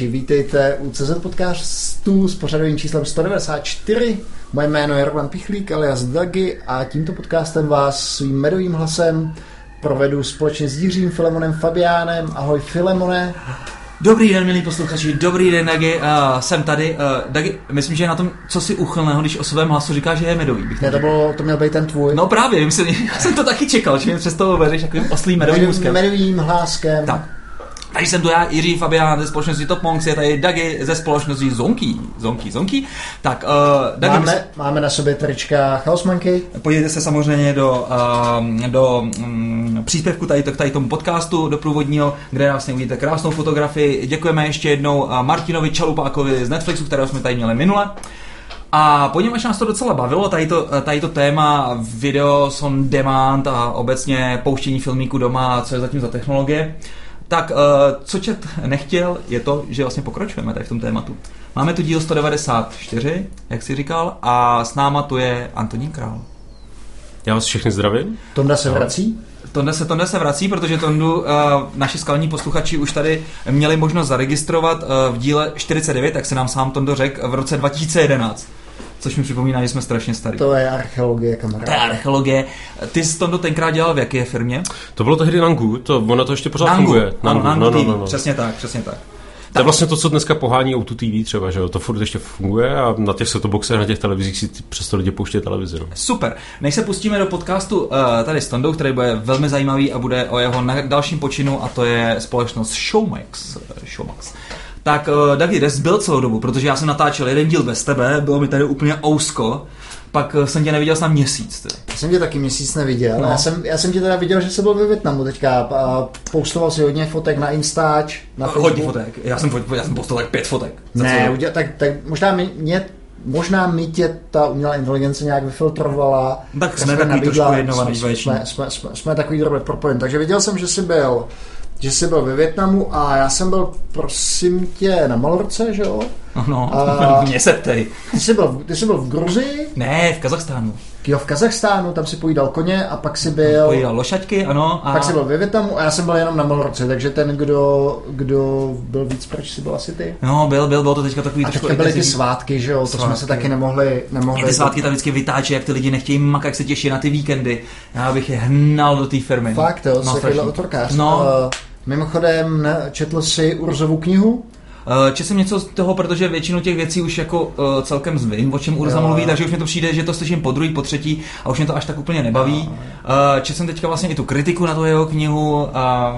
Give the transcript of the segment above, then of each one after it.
posluchači, vítejte u CZ podcastu s pořadovým číslem 194. Moje jméno je Roman Pichlík alias Dagi a tímto podcastem vás svým medovým hlasem provedu společně s Jiřím Filemonem Fabiánem. Ahoj Filemone. Dobrý den, milí posluchači, dobrý den, Dagi, uh, jsem tady. Uh, Dagi, myslím, že je na tom, co si uchylného, když o svém hlasu říká, že je medový. Bych ne, to, bylo, to měl být ten tvůj. No právě, myslím, já jsem to taky čekal, že mi přes toho vedeš takovým oslým medovým úzkem. Medovým hláskem. Tak. Tady jsem to já, Jiří Fabián ze společnosti Top Monks, je tady Dagi ze společnosti Zonky. Zonky, Zonky. Tak, uh, Dagi, máme, my... máme na sobě trička Chaosmanky. Podívejte se samozřejmě do, uh, do um, příspěvku tady, tady tomu podcastu, do průvodního, kde vlastně uvidíte krásnou fotografii. Děkujeme ještě jednou uh, Martinovi Čalupákovi z Netflixu, kterého jsme tady měli minule. A poněvadž nás to docela bavilo, tady to, tady to téma video on demand a obecně pouštění filmíku doma, co je zatím za technologie, tak, uh, co čet nechtěl, je to, že vlastně pokračujeme tady v tom tématu. Máme tu díl 194, jak si říkal, a s náma tu je Antonín Král. Já vás všechny zdravím. Tonda se vrací? Tonda se, Tonda se vrací, protože Tondu uh, naši skalní posluchači už tady měli možnost zaregistrovat uh, v díle 49, tak se nám sám Tondo řekl, v roce 2011 což mi připomíná, že jsme strašně starý. To je archeologie, kamarád. To je archeologie. Ty jsi to tenkrát dělal v jaké firmě? To bylo tehdy Nangu, to, ono to ještě pořád Nangu. funguje. Nangu, Nangu, no, no, no, no. Přesně tak, přesně tak. To je vlastně to, co dneska pohání Auto TV třeba, že jo? To furt ještě funguje a na těch setoboxech, na těch televizích si přesto lidi pouštějí televizi. No. Super. Než se pustíme do podcastu uh, tady s Tondou, který bude velmi zajímavý a bude o jeho dalším počinu a to je společnost Showmax. Showmax. Tak uh, Dagi, Res byl celou dobu, protože já jsem natáčel jeden díl bez tebe, bylo mi tady úplně ousko, pak uh, jsem tě neviděl snad měsíc. Ty. Já jsem tě taky měsíc neviděl. No. Já, jsem, já jsem tě teda viděl, že jsi byl ve Větnamu teďka. A postoval si hodně fotek na Instač, na Facebook. Hodně fotek. Já jsem, já jsem postoval tak pět fotek. Ne, uděl, tak, tak možná mě možná mi tě ta umělá inteligence nějak vyfiltrovala. Tak jsme takový trošku jednovaný jsme, jsme, jsme, jsme, jsme takový drobně propojení. Takže viděl jsem, že jsi byl že jsi byl ve Větnamu a já jsem byl, prosím tě, na Malorce, že jo? No, a... mě se ptej. Ty jsi, byl, ty jsi byl v Gruzii? Ne, v Kazachstánu. Jo, v Kazachstánu, tam si pojídal koně a pak si byl... Pojídal lošaťky, ano. A... Pak si byl ve Větnamu a já jsem byl jenom na Malorce, takže ten, kdo, kdo byl víc, proč si byl asi ty? No, byl, byl, bylo to teďka takový A teďka byly ty svátky, že jo, to svátky. jsme se taky nemohli... nemohli ty svátky tam vždycky vytáčí, jak ty lidi nechtějí makat, jak se těší na ty víkendy. Já bych je hnal do té firmy. Fakt, jo, no, jsi No. Uh, Mimochodem, četl jsi Urzovu knihu? Uh, četl jsem něco z toho, protože většinu těch věcí už jako uh, celkem zvím, o čem Urza mluví, takže už mi to přijde, že to slyším po druhý, po třetí a už mě to až tak úplně nebaví. Uh, četl jsem teďka vlastně i tu kritiku na tu jeho knihu a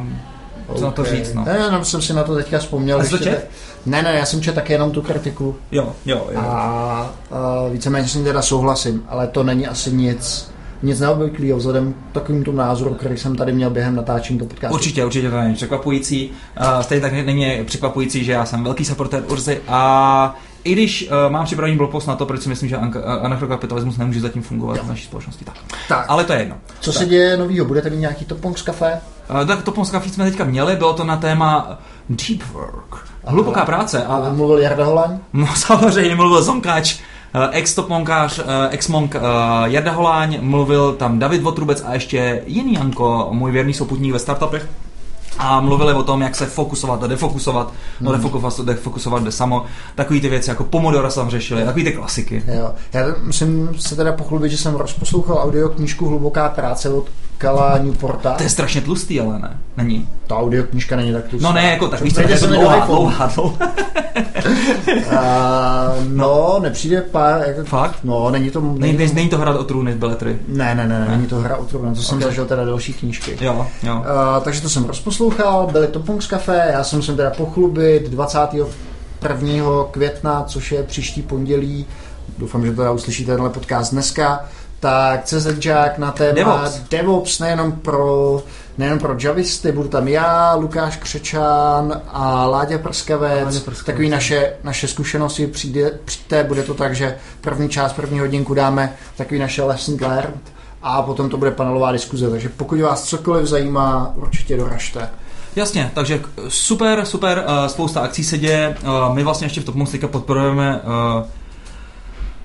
co okay. na to říct, no. Ne, jenom jsem si na to teďka vzpomněl. A jsi to čet? Ne, ne, já jsem četl také jenom tu kritiku. Jo, jo, jo. A, a víceméně s ním teda souhlasím, ale to není asi nic, nic neobvyklého vzhledem k takovým tomu názoru, který jsem tady měl během natáčení toho podcastu. Určitě, určitě to není překvapující. Uh, stejně tak není překvapující, že já jsem velký supporter Urzy a i když uh, mám připravený blogpost na to, proč si myslím, že anakrokapitalismus nemůže zatím fungovat jo. v naší společnosti, tak. tak. Ale to je jedno. Co tak. se děje novýho? Budete mít nějaký Topongs kafe? Uh, tak Topongs kafe jsme teďka měli, bylo to na téma deep work. Hluboká práce. A, a mluvil Jarda Holaň? No, samozřejmě mluvil Zonkáč Eh, ex-topmonkář, eh, ex-monk eh, Jarda Holáň, mluvil tam David Votrubec a ještě jiný Janko, můj věrný souputník ve startupech. A mluvili o tom, jak se fokusovat a defokusovat, no hmm. defokusovat, defokusovat jde samo. Takový ty věci jako Pomodoro jsem řešili, takový ty klasiky. Jo. Já musím se teda pochlubit, že jsem rozposlouchal audioknížku Hluboká práce od Kala Newporta. To je strašně tlustý, ale ne, není. Ta audioknížka není tak tlustá. No ne, jako tak víš, je to dlouhá, dlouhá, dlouhá. no, nepřijde pár... Jako, Fakt? No, není to... Není, není, není to hra o trůny z Beletry. Ne, ne, ne, ne, není to hra o trůny, to jsem okay. zažil teda další knížky. Jo, jo. Uh, takže to jsem rozposlouchal, byly to Punks Café, já jsem se teda pochlubit 21. května, což je příští pondělí, doufám, že teda uslyšíte tenhle podcast dneska, tak CZ Jack na téma DevOps, DevOps nejenom pro nejenom pro javisty, budu tam já, Lukáš Křečán a Láďa Prskavec, Láďa Prskavec. takový naše, naše zkušenosti, přijde, přijde, bude to tak, že první část, první hodinku dáme takový naše lesson learned a potom to bude panelová diskuze, takže pokud vás cokoliv zajímá, určitě doražte. Jasně, takže super, super, uh, spousta akcí se děje, uh, my vlastně ještě v Top Monster podporujeme uh,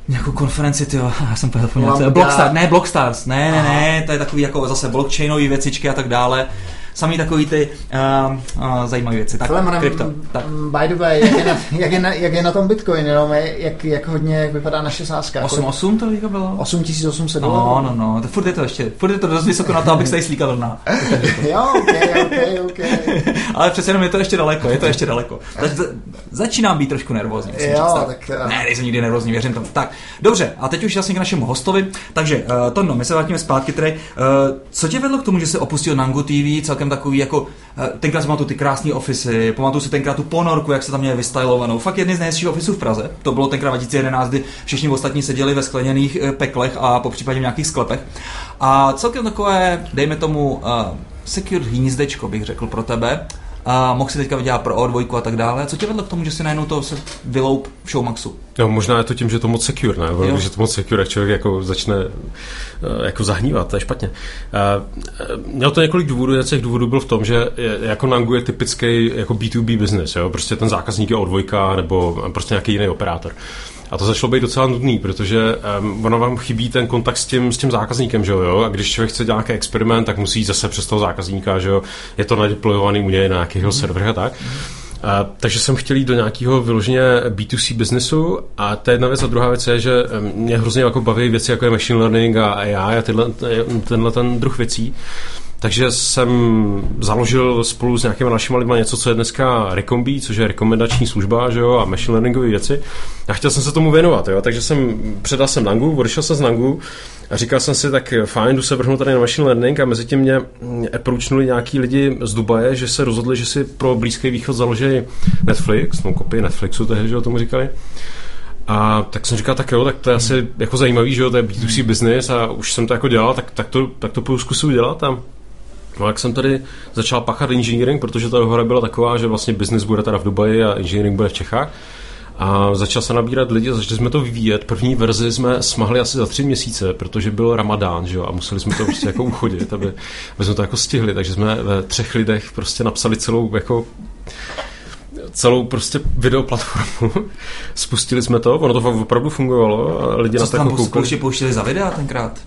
Nějakou konferenci, ty já jsem to zapomněl. Blockstars, ne Blockstars, ne, ne, ne, to je takový jako zase blockchainové věcičky a tak dále. Samý takový ty uh, uh, zajímavé věci. Tak, Filemone, krypto. Tak. by the way, jak je na, jak je na, jak je na tom Bitcoin, jenom jak, jak hodně vypadá naše sázka. 8-8 to teďka bylo? 8800 No, dolarů. no, no, to furt je to ještě, furt je to dost vysoko na to, abych se tady slíkal dna. jo, ok, ok, ok. Ale přece jenom je to ještě daleko, je to ještě daleko. Za- začínám být trošku nervózní. Jo, říct, tak, eh. Ne, nejsem nikdy nervózní, věřím tomu. Tak, dobře, a teď už jasně k našemu hostovi. Takže, uh, Tono, my se vrátíme zpátky tedy. Uh, co tě vedlo k tomu, že jsi opustil Nangu TV, celkem takový jako, uh, tenkrát si pamatuju ty krásné ofisy, pamatuju si tenkrát tu ponorku, jak se tam měli vystylovanou. Fakt jedny z nejhezčích ofisů v Praze. To bylo tenkrát 2011, kdy všichni ostatní seděli ve skleněných eh, peklech a po případě v nějakých sklepech. A celkem takové, dejme tomu, uh, secure hnízdečko, bych řekl pro tebe. A mohl si teďka vydělat pro O2 a tak dále. Co tě vedlo k tomu, že si najednou to se vyloup v Showmaxu? No, možná je to tím, že je to moc secure, ne? Jo. Když je to moc secure, jak člověk jako začne eh, jako zahnívat, to je špatně. Eh, eh, Měl to několik důvodů, jeden z těch důvodů byl v tom, že jako Nangu je typický jako B2B business, jo? prostě ten zákazník je O2 nebo prostě nějaký jiný operátor. A to začalo být docela nudný, protože um, ono vám chybí ten kontakt s tím, s tím zákazníkem, že jo? A když člověk chce dělat nějaký experiment, tak musí jít zase přes toho zákazníka, že jo? Je to nadeployovaný u něj na nějakých serverech a tak. A, takže jsem chtěl jít do nějakého vyloženě B2C biznesu a to je jedna věc a druhá věc je, že mě hrozně jako baví věci jako je machine learning a AI a tyhle, tenhle ten druh věcí. Takže jsem založil spolu s nějakými našimi lidmi něco, co je dneska Recombí, což je rekomendační služba že jo, a machine learningové věci. A chtěl jsem se tomu věnovat. Jo. Takže jsem předal jsem Nangu, odešel jsem z Nangu a říkal jsem si, tak fajn, jdu se vrhnout tady na machine learning a mezi tím mě approachnuli nějaký lidi z Dubaje, že se rozhodli, že si pro Blízký východ založí Netflix, no kopii Netflixu tehdy, že jo, tomu říkali. A tak jsem říkal, tak jo, tak to je asi jako zajímavý, že jo, to je B2C business a už jsem to jako dělal, tak, tak to, tak to půjdu zkusit dělat a No jak jsem tady začal pachat engineering, protože ta dohoda byla taková, že vlastně business bude teda v Dubaji a engineering bude v Čechách. A začal se nabírat lidi, začali jsme to vyvíjet. První verzi jsme smahli asi za tři měsíce, protože byl ramadán, že jo, a museli jsme to prostě jako uchodit, aby, aby jsme to jako stihli. Takže jsme ve třech lidech prostě napsali celou jako celou prostě videoplatformu. Spustili jsme to, ono to opravdu fungovalo a lidi Co na to tam jako koukali. pouštěli za videa tenkrát?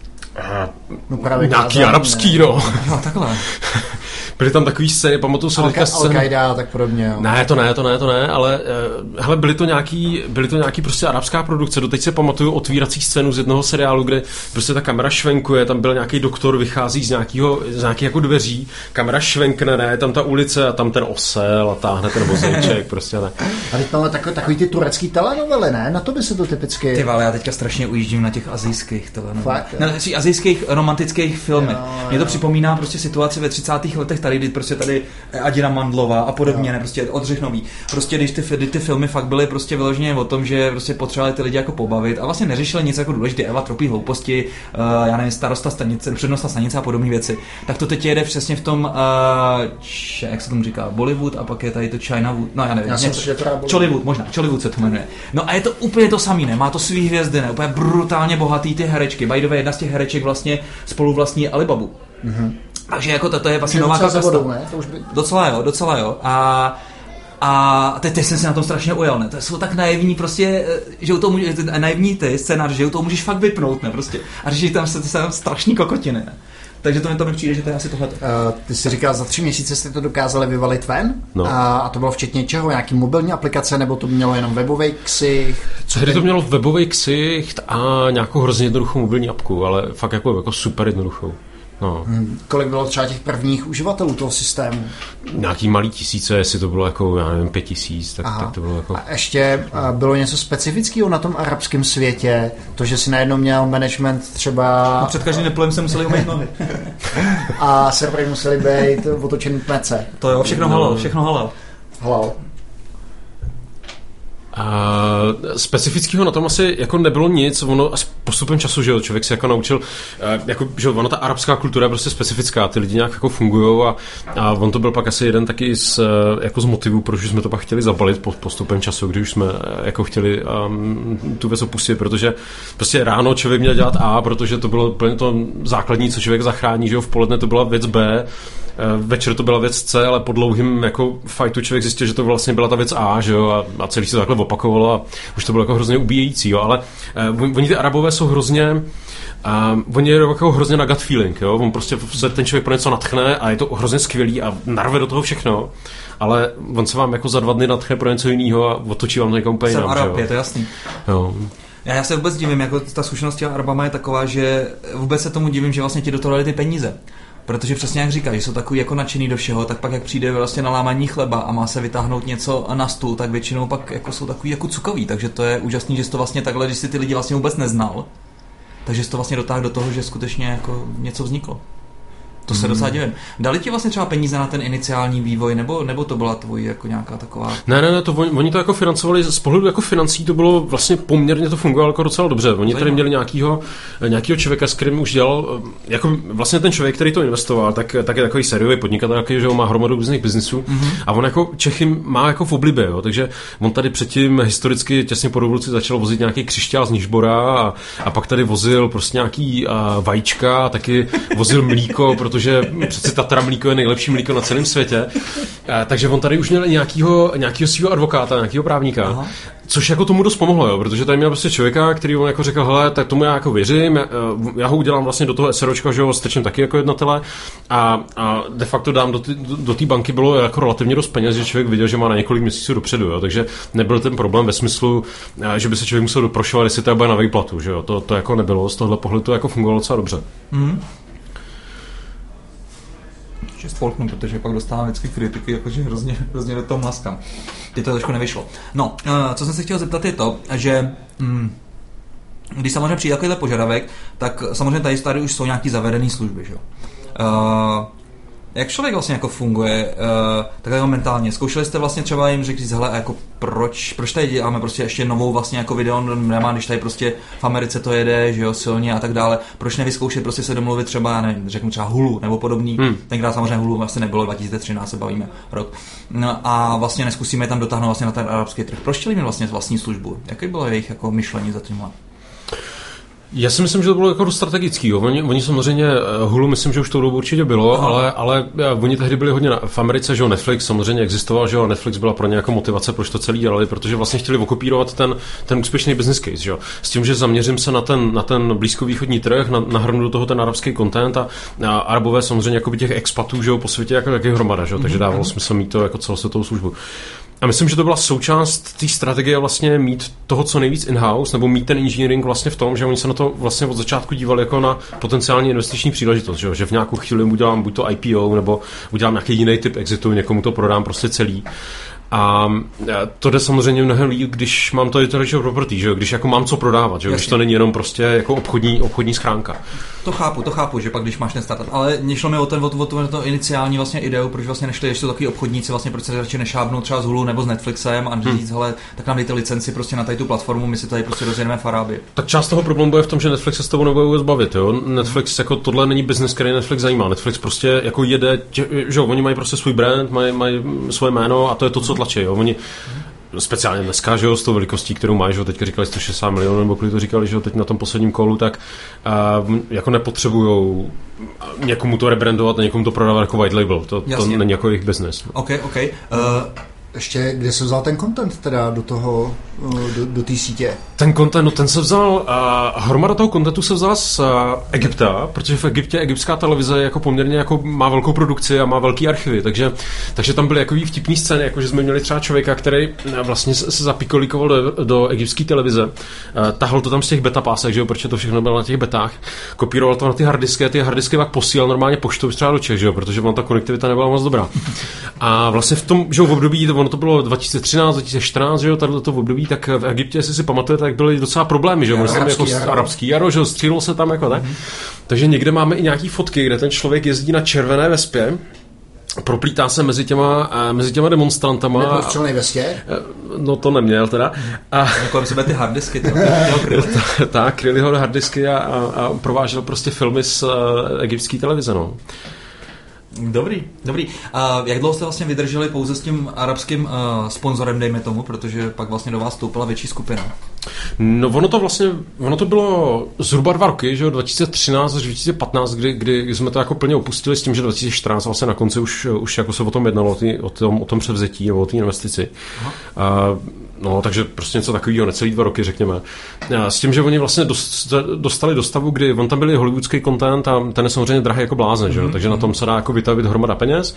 No právě Nějaký kázání, arabský, ne? no. Jo, takhle. Byly tam takový scény, pamatuju se teďka scény. Al-Qaida a tak podobně. Jo. Ne, to ne, to ne, to ne, ale uh, hele, byly to nějaký, byly to nějaký prostě arabská produkce. Doteď se pamatuju otvírací scénu z jednoho seriálu, kde prostě ta kamera švenkuje, tam byl nějaký doktor, vychází z nějakého, z nějakých jako dveří, kamera švenkne, ne, tam ta ulice a tam ten osel a táhne ten vozejček, prostě ne. A teď máme takový, takový ty turecký telenovely, ne? Na to by se to typicky... Ty vole, já teďka strašně ujíždím na těch azijských telenovelách. Na těch azijských romantických filmech. Mě to jo. připomíná prostě situaci ve 30. letech tady, kdy prostě tady Adina Mandlová a podobně, Jo. ne, prostě Odřichnový. Prostě když ty, kdy ty filmy fakt byly prostě vyloženě o tom, že prostě potřebovali ty lidi jako pobavit a vlastně neřešili nic jako důležité, Eva tropí hlouposti, uh, já nevím, starosta stanice, přednosta stanice a podobné věci. Tak to teď jede přesně v tom, uh, č, jak se tomu říká, Bollywood a pak je tady to Chinawood, no já nevím. Já jsem něco- byl- Chollywood, možná, Chollywood se to jmenuje. No a je to úplně to samé, ne? Má to svý hvězdy, ne? Úplně brutálně bohatý ty herečky. By the way, jedna z těch hereček vlastně spolu vlastní Alibabu. Mm-hmm. Takže jako to, to je vlastně Že nová kasta. vodou, ne? To už by... Docela jo, docela jo. A a teď, teď jsem si na tom strašně ujel, ne? To jsou tak naivní prostě, eh, že u toho může, ten naivní ty scénář, že u toho můžeš fakt vypnout, ne? Prostě. A řešit tam se, se tam strašný kokotiny, ne? Takže to mi to mi přijde, že to je asi tohle. Uh, ty jsi říkal, za tři měsíce jste to dokázali vyvalit ven? No. A, a to bylo včetně čeho? Nějaký mobilní aplikace, nebo to mělo jenom webový ksich? Tehdy to mělo webový ksicht a nějakou hrozně jednoduchou mobilní apku, ale fakt jako, jako super jednoduchou. No. Kolik bylo třeba těch prvních uživatelů toho systému? Nějaký malý tisíce, jestli to bylo jako, já nevím, pět tisíc, tak, Aha. tak to bylo jako... A ještě bylo něco specifického na tom arabském světě? To, že si najednou měl management třeba A před každým neplem se museli umýt nohy. a servery museli být otočený kmece. To jo, všechno No. halal, všechno halal. Halal. Specifického na tom asi jako nebylo nic, ono s postupem času, že jo, člověk se jako naučil, jako, že jo, ono ta arabská kultura je prostě specifická, ty lidi nějak jako fungují a, a on to byl pak asi jeden taky z, eh, jako z motivů, proč jsme to pak chtěli zabalit po, postupem času, když už jsme eh, jako chtěli um, tu věc opustit, protože prostě ráno člověk měl dělat A, protože to bylo úplně to základní, co člověk zachrání, že jo, v poledne to byla věc B, večer to byla věc C, ale po dlouhým jako fightu člověk zjistil, že to vlastně byla ta věc A, že jo, a, a celý se to takhle opakovalo a už to bylo jako hrozně ubíjející, jo, ale uh, oni ty arabové jsou hrozně a oni je jako hrozně na gut feeling, jo? On prostě se ten člověk pro něco natchne a je to hrozně skvělý a narve do toho všechno, ale on se vám jako za dva dny natchne pro něco jiného a otočí vám to jako úplně jinam. Arab, je to jasný. Jo. Já, já se vůbec divím, jako ta zkušenost těla Arbama je taková, že vůbec se tomu divím, že vlastně ti do toho dali ty peníze. Protože přesně jak říkáš, že jsou takový jako nadšený do všeho, tak pak jak přijde vlastně na lámaní chleba a má se vytáhnout něco na stůl, tak většinou pak jako jsou takový jako cukový. Takže to je úžasný, že jsi to vlastně takhle, když si ty lidi vlastně vůbec neznal, takže jsi to vlastně dotáhl do toho, že skutečně jako něco vzniklo. To se hmm. docela divím. Dali ti vlastně třeba peníze na ten iniciální vývoj, nebo, nebo to byla tvoje jako nějaká taková... Ne, ne, ne, to oni, oni to jako financovali, z pohledu jako financí to bylo vlastně poměrně to fungovalo jako docela dobře. Oni tady měli nějakýho, nějakýho člověka, s kterým už dělal, jako vlastně ten člověk, který to investoval, tak, tak je takový sériový podnikatel, jaký, že on má hromadu různých biznisů mm-hmm. a on jako Čechy má jako v oblibě, jo, takže on tady předtím historicky těsně po revoluci začal vozit nějaký křišťál z Nížbora a, a pak tady vozil prostě nějaký a, vajíčka a taky vozil mlíko, protože přece Tatra mlíko je nejlepší mlíko na celém světě. A, takže on tady už měl nějakýho, nějakýho svého advokáta, nějakého právníka. Aha. Což jako tomu dost pomohlo, jo, protože tady měl prostě člověka, který on jako řekl, hele, tak tomu já jako věřím, já, já ho udělám vlastně do toho SROčka, že ho strčím taky jako jednatele a, a de facto dám do té do, banky bylo jako relativně dost peněz, že člověk viděl, že má na několik měsíců dopředu, jo, takže nebyl ten problém ve smyslu, že by se člověk musel doprošovat, jestli to bude na výplatu, že jo, to, to jako nebylo, z tohle pohledu to jako fungovalo docela dobře. Mm ještě spolknu, protože pak dostávám vždycky kritiky, jakože hrozně, hrozně do toho maskám. Ty to trošku nevyšlo. No, uh, co jsem se chtěl zeptat je to, že mm, když samozřejmě přijde takovýhle požadavek, tak samozřejmě tady, tady už jsou nějaký zavedené služby, že jo. Uh, jak člověk vlastně jako funguje uh, takhle mentálně? Zkoušeli jste vlastně třeba jim říct, hele, jako proč, proč tady děláme prostě ještě novou vlastně jako video nemá, když tady prostě v Americe to jede, že jo, silně a tak dále. Proč nevyzkoušet prostě se domluvit třeba, já nevím, řeknu třeba Hulu nebo podobný. Hmm. Tenkrát samozřejmě Hulu vlastně nebylo, 2013 se bavíme rok. No a vlastně neskusíme tam dotáhnout vlastně na ten arabský trh. Proč chtěli mít vlastně vlastní službu? Jaké bylo jejich jako myšlení za tímhle? Já si myslím, že to bylo jako strategický. Jo. Oni, oni samozřejmě, eh, Hulu myslím, že už to dobu určitě bylo, Aha. ale, ale eh, oni tehdy byli hodně na, v Americe, že jo, Netflix samozřejmě existoval, že jo, Netflix byla pro ně jako motivace, proč to celý dělali, protože vlastně chtěli okopírovat ten, ten úspěšný business case, že jo. S tím, že zaměřím se na ten, na ten blízkovýchodní trh, na, nahrnu do toho ten arabský content a, a arabové samozřejmě jako by těch expatů, že jo, po světě jako taky hromada, že jo, takže mhm, dávalo mm-hmm. smysl mít to jako celosvětovou službu. A myslím, že to byla součást té strategie vlastně mít toho co nejvíc in-house, nebo mít ten engineering vlastně v tom, že oni se na to vlastně od začátku dívali jako na potenciální investiční příležitost, že, že v nějakou chvíli udělám buď to IPO, nebo udělám nějaký jiný typ exitu, někomu to prodám prostě celý. A to jde samozřejmě mnohem líp, když mám to intellectual property, že jo? když jako mám co prodávat, že jo? když to není jenom prostě jako obchodní, obchodní schránka. To chápu, to chápu, že pak když máš ten startup, ale nešlo mi o ten, o, o, o to iniciální vlastně ideu, proč vlastně nešli ještě takový obchodníci, vlastně proč se radši nešábnou třeba z Hulu nebo s Netflixem a hmm. říct, hele, tak nám dejte licenci prostě na tady tu platformu, my si tady prostě rozjedeme v Arábii. Tak část toho problému je v tom, že Netflix se s tebou nebude vůbec bavit, jo? Netflix jako tohle není business, který Netflix zajímá. Netflix prostě jako jede, tě, že jo, oni mají prostě svůj brand, mají, mají svoje jméno a to je to, co tlačí, jo? Oni speciálně dneska, že jo, s tou velikostí, kterou máš, že jo, teďka říkali 160 milionů, nebo kolik to říkali, že jo, teď na tom posledním kolu, tak uh, jako nepotřebují někomu to rebrandovat a někomu to prodávat jako white label. To, to není jako jejich business. OK, OK. Uh, ještě, kde se vzal ten content teda do toho, eh, do, do té sítě? Ten content, no ten se vzal, uh, hromada toho contentu se vzala z uh, Egypta, protože v Egyptě egyptská televize jako poměrně jako má velkou produkci a má velký archivy, takže, takže tam byly jako vtipný scény, jako že jsme měli třeba člověka, který vlastně se zapikolikoval do, do egyptské televize, uh, to tam z těch beta pásek, že jo, protože to všechno bylo na těch betách, kopíroval to na ty hardisky a ty hardisky pak posílal normálně poštou třeba do Čech, že jo, protože on ta konektivita nebyla moc dobrá. A vlastně v tom, že v období ono to bylo 2013, 2014, že jo, tady to období, tak v Egyptě, jestli si pamatujete, tak byly docela problémy, že jo, tam jako jaro. arabský jaro, že jo, střílelo se tam jako tak. Mm-hmm. Takže někde máme i nějaký fotky, kde ten člověk jezdí na červené vespě, proplítá se mezi těma, mezi těma demonstrantama. Nebyl v vestě? Eh, no to neměl teda. A, kolem sebe ty hardisky. tak, kryli ho hardisky a, a, a provážel prostě filmy z uh, egyptské televize, no. Dobrý, dobrý. A jak dlouho jste vlastně vydrželi pouze s tím arabským uh, sponzorem, dejme tomu, protože pak vlastně do vás stoupila větší skupina? No ono to vlastně, ono to bylo zhruba dva roky, že 2013 až 2015, kdy, kdy jsme to jako plně opustili s tím, že 2014 vlastně na konci už, už jako se o tom jednalo, tý, o, tom, o tom převzetí nebo o té investici. A, no, takže prostě něco takového, necelý dva roky, řekněme. A s tím, že oni vlastně dostali do stavu, kdy on tam byl hollywoodský content a ten je samozřejmě drahý jako blázen, mm-hmm. že? takže na tom se dá jako vytavit hromada peněz.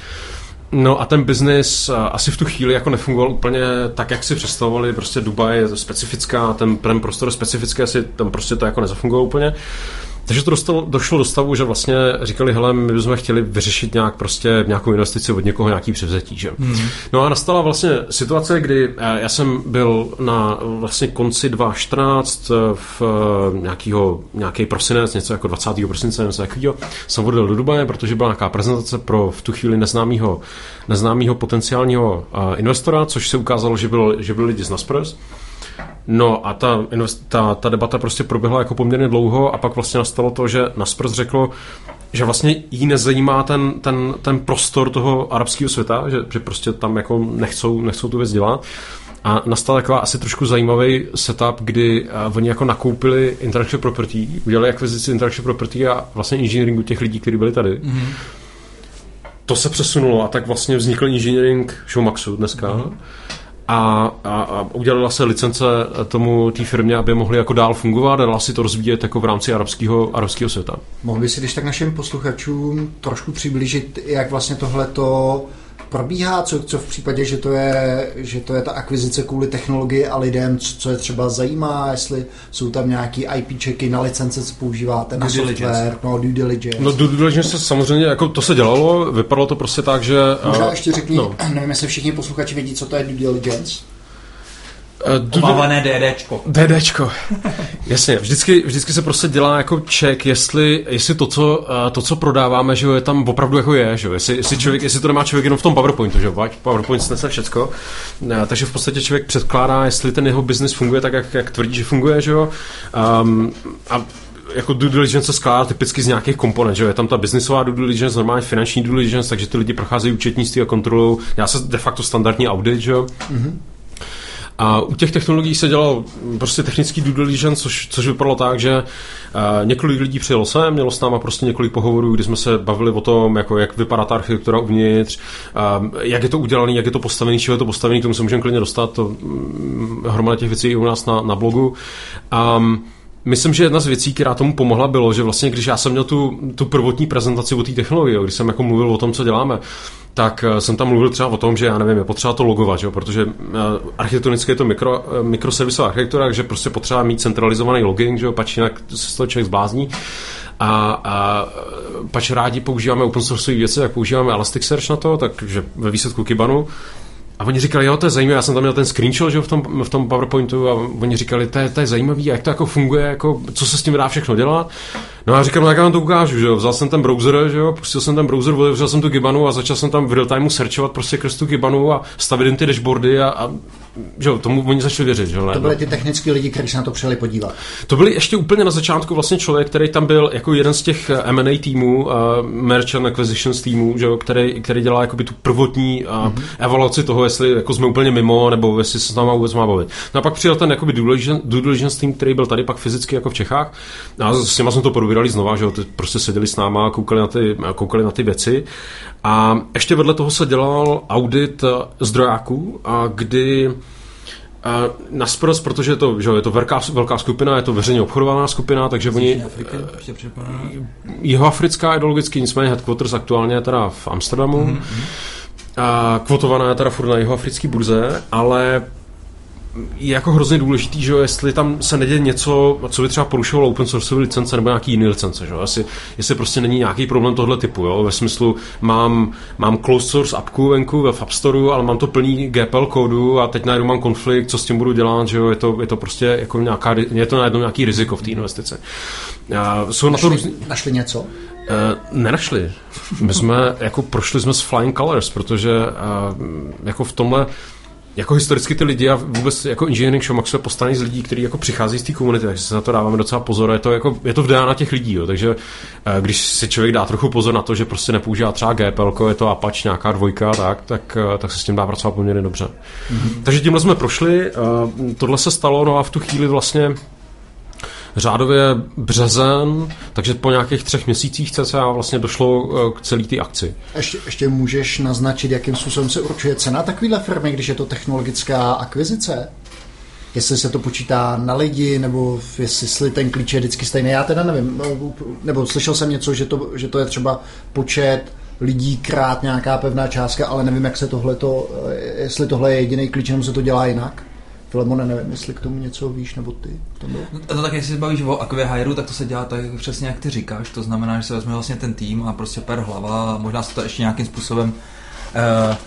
No a ten biznis asi v tu chvíli jako nefungoval úplně tak, jak si představovali. Prostě Dubaj je specifická, ten, ten prostor specifický, asi tam prostě to jako nezafungovalo úplně. Takže to dostalo, došlo do stavu, že vlastně říkali, hele, my bychom chtěli vyřešit nějak prostě nějakou investici od někoho, nějaký převzetí. Že? Mm. No a nastala vlastně situace, kdy eh, já jsem byl na vlastně konci 2014 eh, v eh, nějakýho, nějaký prosinec, něco jako 20. prosince, něco takového, jsem odjel do Dubaje, protože byla nějaká prezentace pro v tu chvíli neznámého, neznámého potenciálního investora, což se ukázalo, že, byl, že byli lidi z Naspers. No a ta, ta, ta debata prostě proběhla jako poměrně dlouho a pak vlastně nastalo to, že Naspers řeklo, že vlastně jí nezajímá ten, ten, ten prostor toho arabského světa, že, že prostě tam jako nechcou, nechcou tu věc dělat. A nastal taková asi trošku zajímavý setup, kdy uh, oni jako nakoupili intellectual property, udělali akvizici intellectual property a vlastně engineeringu těch lidí, kteří byli tady. Mm-hmm. To se přesunulo a tak vlastně vznikl engineering Showmaxu dneska. Mm-hmm a, a, a udělala se licence tomu té firmě, aby mohli jako dál fungovat a dala si to rozvíjet jako v rámci arabského, arabského světa. Mohl by si když tak našim posluchačům trošku přiblížit, jak vlastně tohle to probíhá, co, co v případě, že to, je, že to je ta akvizice kvůli technologii a lidem, co, co je třeba zajímá, jestli jsou tam nějaký IP checky na licence, co používáte, na due software, no due diligence. No due diligence se samozřejmě, jako to se dělalo, vypadalo to prostě tak, že... Možná ještě řekni, no. nevím, jestli všichni posluchači vědí, co to je due diligence. Uh, Obávané DDčko. DDčko. Jasně, vždycky, vždycky se prostě dělá jako check, jestli, jestli to, co, uh, to, co prodáváme, že je tam opravdu jako je, že jestli, jestli, člověk, jestli to nemá člověk jenom v tom PowerPointu, že jo, PowerPoint snese všecko, uh, takže v podstatě člověk předkládá, jestli ten jeho business funguje tak, jak, jak tvrdí, že funguje, že jo, um, a jako due diligence se skládá typicky z nějakých komponent, že je tam ta businessová due diligence, normálně finanční due diligence, takže ty lidi procházejí účetnictví a kontrolou, já se de facto standardní audit, že jo. Mm-hmm. A u těch technologií se dělalo prostě technický due diligence, což, což vypadalo tak, že uh, několik lidí přijelo sem, mělo s náma prostě několik pohovorů, kdy jsme se bavili o tom, jako jak vypadá ta architektura uvnitř, uh, jak je to udělané, jak je to postavené, čeho je to postavené, k tomu se můžeme klidně dostat, to um, hromada těch věcí je u nás na, na blogu. Um, Myslím, že jedna z věcí, která tomu pomohla, bylo, že vlastně, když já jsem měl tu, tu prvotní prezentaci o té technologii, když jsem jako mluvil o tom, co děláme, tak eh, jsem tam mluvil třeba o tom, že já nevím, je potřeba to logovat, že? protože eh, architektonicky je to mikro, eh, mikroservisová architektura, takže prostě potřeba mít centralizovaný logging, že? pač jinak se toho člověk zblázní. A, a pač rádi používáme open source věci, jak používáme Elasticsearch na to, takže ve výsledku Kibanu a oni říkali, jo, to je zajímavé, já jsem tam měl ten screenshot že, v, tom, v tom PowerPointu a oni říkali, to je, to je zajímavý, jak to jako funguje, jako, co se s tím dá všechno dělat. No a říkám, no jak já vám to ukážu, že jo, vzal jsem ten browser, že jo, pustil jsem ten browser, otevřel jsem tu Gibanu a začal jsem tam v real timeu searchovat prostě krz tu Gibanu a stavit jim ty dashboardy a, a že jo, tomu oni začali věřit. Že to byli ty technické lidi, kteří se na to přijeli podívat. To byli ještě úplně na začátku vlastně člověk, který tam byl jako jeden z těch eh, M&A týmů, uh, Merchant Acquisitions týmů, že jo, který, který dělá jakoby tu prvotní uh, mm-hmm. evaluaci toho, jestli jako jsme úplně mimo, nebo jestli se s náma vůbec má bavit. No a pak přijel ten jakoby due diligence, tým, který byl tady pak fyzicky jako v Čechách. A s těma jsme to probírali znova, že jo, ty prostě seděli s náma a koukali na ty, koukali na ty věci. A ještě vedle toho se dělal audit zdrojáků, a kdy Uh, Naspros, protože je to, že je to velká, velká skupina, je to veřejně obchodovaná skupina, takže oni... Jeho africká ideologicky, nicméně headquarters aktuálně je teda v Amsterdamu. Mm-hmm. Uh, kvotovaná je teda furt na jeho africké burze, ale je jako hrozně důležitý, že jestli tam se neděje něco, co by třeba porušovalo open source licence nebo nějaký jiný licence, že jestli, jestli prostě není nějaký problém tohle typu, jo? ve smyslu mám, mám closed source appku venku ve App Store, ale mám to plný GPL kódu a teď najednou mám konflikt, co s tím budu dělat, že jo? Je, to, je to prostě jako nějaká, je to najednou nějaký riziko v té investici. Uh, jsou našli, na to různý... našli něco? Uh, nenašli. My jsme jako prošli jsme s flying colors, protože uh, jako v tomhle jako historicky ty lidi a vůbec jako engineering show je postavený z lidí, kteří jako přichází z té komunity, takže se na to dáváme docela pozor. Je to, jako, je to v na těch lidí, jo. takže eh, když si člověk dá trochu pozor na to, že prostě nepoužívá třeba GPL, je to Apache nějaká dvojka, tak, tak, eh, tak se s tím dá pracovat poměrně dobře. Mm-hmm. Takže tímhle jsme prošli, tohle se stalo, no a v tu chvíli vlastně řádově březen, takže po nějakých třech měsících cca vlastně došlo eh, k celé té akci. Ještě, ještě můžeš naznačit, jakým způsobem se určuje cena takovéhle firmy, když je to technologická akvizice? Jestli se to počítá na lidi, nebo jestli ten klíč je vždycky stejný, já teda nevím. No, nebo slyšel jsem něco, že to, že to je třeba počet lidí krát nějaká pevná částka, ale nevím, jak se tohle, jestli tohle je jediný klíč, nebo se to dělá jinak. Filemone, nevím, jestli k tomu něco víš, nebo ty. To, bylo. No, to tak, jestli se bavíš o Acquihire, tak to se dělá tak přesně, jak ty říkáš. To znamená, že se vezme vlastně ten tým a prostě per hlava a možná se to ještě nějakým způsobem uh, no,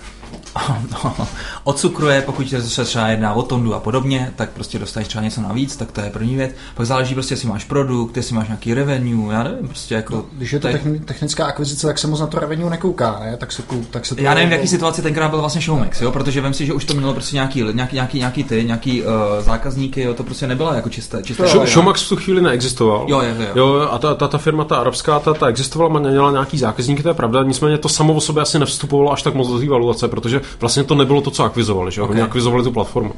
odcukruje, pokud se třeba jedná o tondu a podobně, tak prostě dostaneš třeba něco navíc, tak to je první věc. Pak záleží prostě, jestli máš produkt, jestli máš nějaký revenue, já nevím, prostě jako... No, když je to tak... technická akvizice, tak se moc na to revenue nekouká, ne? Tak se, tak se to já nevím, v jaký situaci tenkrát byl vlastně Showmax, jo? protože vím si, že už to mělo prostě nějaký, nějaký, nějaký, nějaký ty, nějaký uh, zákazníky, jo? to prostě nebylo jako čisté. čisté Show, Showmax v tu chvíli neexistoval. Jo, jo, jo. jo a ta, ta, ta, firma, ta arabská, ta, ta existovala, měla nějaký zákazníky, to je pravda, nicméně to samo o sobě asi nevstupovalo až tak moc do té valuace, protože vlastně to nebylo to, co akvizovali, že okay. Oni akvizovali tu platformu.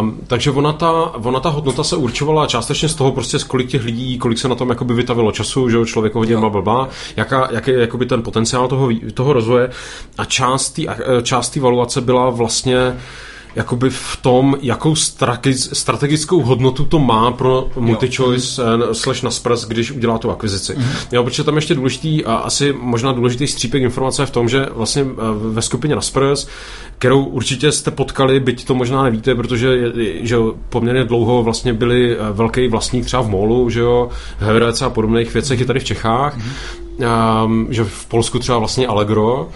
Um, takže ona ta, ona ta hodnota se určovala částečně z toho, prostě z kolik těch lidí, kolik se na tom jakoby vytavilo času, že člověk hodně blbá, jaká, jaký je jakoby ten potenciál toho, toho rozvoje. A část té část valuace byla vlastně jakoby v tom, jakou strategickou hodnotu to má pro multi-choice mm. slash Naspers, když udělá tu akvizici. Mm. Jo, protože tam ještě důležitý a asi možná důležitý střípek informace je v tom, že vlastně eh, ve skupině Naspers, kterou určitě jste potkali, byť to možná nevíte, protože že poměrně dlouho vlastně byli eh, velký vlastník třeba v Molu, že jo, Heverec a podobných věcech je tady v Čechách, mm. um, že v Polsku třeba vlastně Allegro,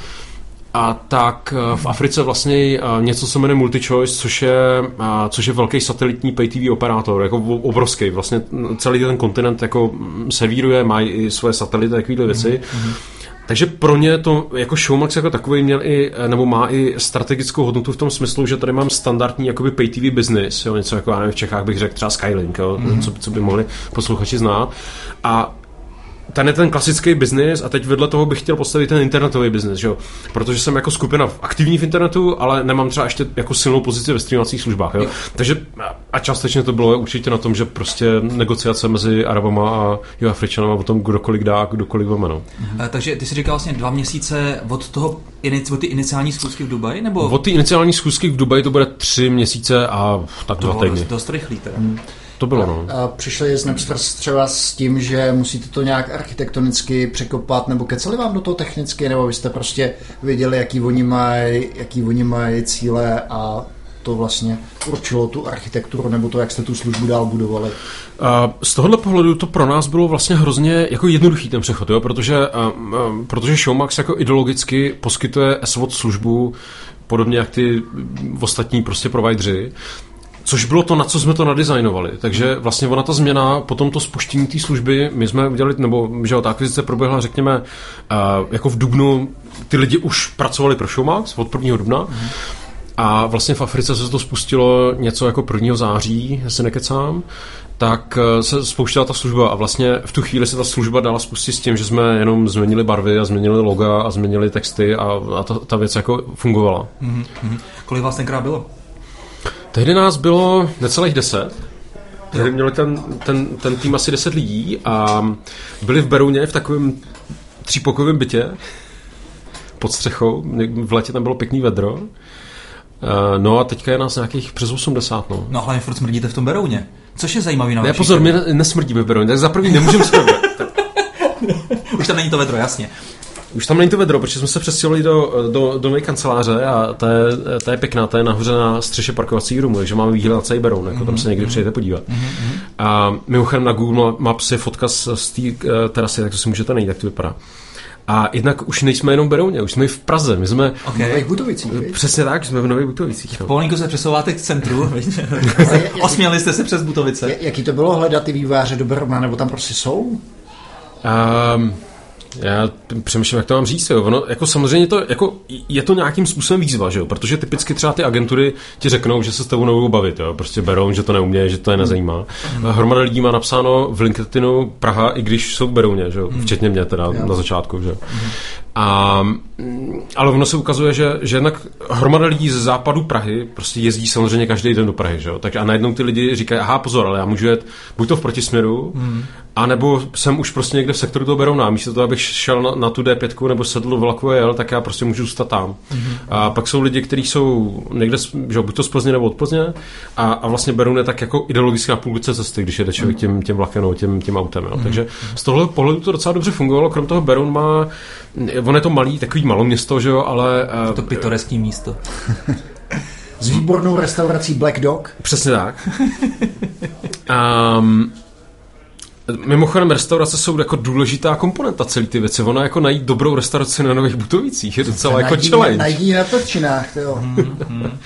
a tak eh, v Africe vlastně eh, něco se jmenuje MultiChoice, což je, eh, což je velký satelitní pay TV operátor, jako obrovský. Vlastně celý ten kontinent jako mm, servíruje, má i svoje satelity, takovéhle věci. Mm-hmm. Takže pro ně to jako Showmax jako takový měl i, nebo má i strategickou hodnotu v tom smyslu, že tady mám standardní jakoby pay TV business, jo, něco jako já nevím, v Čechách bych řekl třeba Skylink, jo, mm-hmm. co, co by mohli posluchači znát. A ten je ten klasický biznis a teď vedle toho bych chtěl postavit ten internetový biznis, jo? protože jsem jako skupina aktivní v internetu, ale nemám třeba ještě jako silnou pozici ve streamovacích službách. Jo? Takže a částečně to bylo určitě na tom, že prostě negociace mezi Arabama a jo, Afričanama o tom, kdo kolik dá, kdo kolik veme. No. Mhm. Takže ty si říkal vlastně dva měsíce od toho od ty iniciální schůzky v Dubaji? Nebo? Od ty iniciální schůzky v Dubaji to bude tři měsíce a tak dva týdny. Dost rychlý teda. Hmm. To bylo, no. A přišli z Napsters třeba s tím, že musíte to nějak architektonicky překopat, nebo keceli vám do toho technicky, nebo vy jste prostě věděli, jaký oni mají, jaký oni mají cíle a to vlastně určilo tu architekturu, nebo to, jak jste tu službu dál budovali? Z tohohle pohledu to pro nás bylo vlastně hrozně jako jednoduchý ten přechod, jo? Protože, protože Showmax jako ideologicky poskytuje SWOT službu podobně jak ty ostatní prostě provideři, Což bylo to, na co jsme to nadizajnovali. Takže vlastně ona ta změna, po tomto spuštění té služby, my jsme udělali, nebo že ta akvizice proběhla, řekněme, uh, jako v Dubnu, ty lidi už pracovali pro Showmax od 1. dubna. Mm. A vlastně v Africe se to spustilo něco jako 1. září, se nekecám, tak eh, se spouštěla ta služba a vlastně v tu chvíli se ta služba dala spustit s tím, že jsme jenom změnili barvy a změnili loga a změnili texty a, a ta, ta věc jako fungovala. Mm-hmm. Kolik vás tenkrát bylo? Tehdy nás bylo necelých deset. Tehdy měli ten, ten, ten tým asi deset lidí a byli v Berouně v takovém třípokojovém bytě pod střechou. V létě tam bylo pěkný vedro. Eh, no a teďka je nás nějakých přes 80. No, no hlavně furt smrdíte v tom Berouně. Což je zajímavý na Ne, pozor, my nesmrdíme v Berouně, tak za první nemůžeme smrdit. Už tam není to vedro, jasně. Už tam není to vedro, protože jsme se přestěhovali do, do, do nové kanceláře a to je, to je pěkná, to je nahoře na střeše parkovací rumu, takže máme výhled na celý Beroun, jako mm-hmm. tam se někdy přijete podívat. Mm-hmm. A mimochodem na Google Maps je fotka z, z té uh, terasy, tak to si můžete najít, jak to vypadá. A jednak už nejsme jenom v Berouně, už jsme i v Praze. My jsme okay. v Nových Butovicích. Přesně tak, jsme v Nových Butovicích. No. Pomalinku se přesouváte k centru. Osměli jste se přes Butovice. Jaký to bylo hledat ty výváře do Berouna, nebo tam prostě jsou? Um, Já přemýšlím, jak to mám říct. Jo. Ono, jako samozřejmě to, jako, je to nějakým způsobem výzva, že jo? protože typicky třeba ty agentury ti řeknou, že se s tebou nebudou bavit. Jo? Prostě berou, že to neumě, že to je nezajímá. Hmm. Hromada lidí má napsáno v LinkedInu Praha, i když jsou v Berouně, že jo? Hmm. včetně mě teda jo. na začátku. Že? Hmm. A, ale ono se ukazuje, že, že jednak hromada lidí z západu Prahy prostě jezdí samozřejmě každý den do Prahy. Že jo? Tak a najednou ty lidi říkají, aha, pozor, ale já můžu jet buď to v protisměru, hmm. A nebo jsem už prostě někde v sektoru toho Berouna. Místo toho, abych šel na, na tu D5 nebo sedl do vlaku a jel, tak já prostě můžu zůstat tam. Mm-hmm. A pak jsou lidi, kteří jsou někde, že buď to z Plzně nebo od Plzně a, a vlastně Beroun je tak jako ideologicky na půlce cesty, když jede člověk tím, tím vlakem nebo tím, tím autem. Jo. Mm-hmm. Takže z tohle pohledu to docela dobře fungovalo. Krom toho Beroun má, on je to malý, takový malo město, že jo, ale... Je to pitoreský místo. S výbornou restaurací Black Dog. Přesně tak. um, Mimochodem, restaurace jsou jako důležitá komponenta celé ty věci. Ona jako najít dobrou restauraci na nových butovicích je docela jako challenge. Najít na točinách, jo. Hmm, hmm.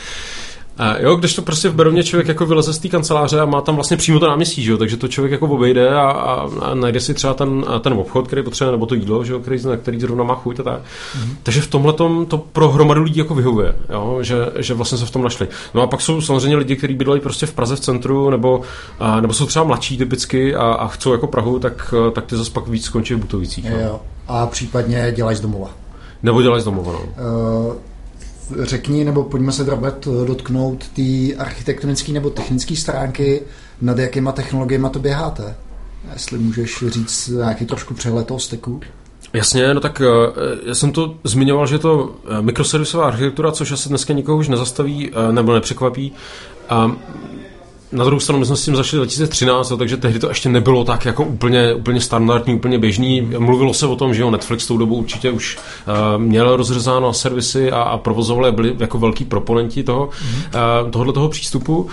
A jo, když to prostě v Berouně člověk jako vyleze z té kanceláře a má tam vlastně přímo to náměstí, že jo, takže to člověk jako obejde a, a, a najde si třeba ten, ten obchod, který potřebuje, nebo to jídlo, že jo, který, na který zrovna má chuť a tak. Mm-hmm. Takže v tomhle to pro hromadu lidí jako vyhovuje, jo, že, že vlastně se v tom našli. No a pak jsou samozřejmě lidi, kteří bydlejí prostě v Praze v centru, nebo, a, nebo jsou třeba mladší typicky a, a chcou jako Prahu, tak, tak ty zase pak víc skončí v Butovicích. Jo. Jo. A případně dělají z domova. Nebo dělají z domova, no. Uh řekni, nebo pojďme se drabet dotknout té architektonické nebo technické stránky, nad jakýma technologiemi to běháte. Jestli můžeš říct nějaký trošku přehled toho steku. Jasně, no tak já jsem to zmiňoval, že je to mikroservisová architektura, což asi dneska nikoho už nezastaví nebo nepřekvapí. A na druhou stranu my jsme s tím začali 2013, takže tehdy to ještě nebylo tak jako úplně, úplně standardní, úplně běžný. Mluvilo se o tom, že jo, Netflix tou dobu určitě už uh, měl rozřezáno servisy a, a provozovali byli jako velký proponenti toho, mm-hmm. uh, tohohle toho přístupu.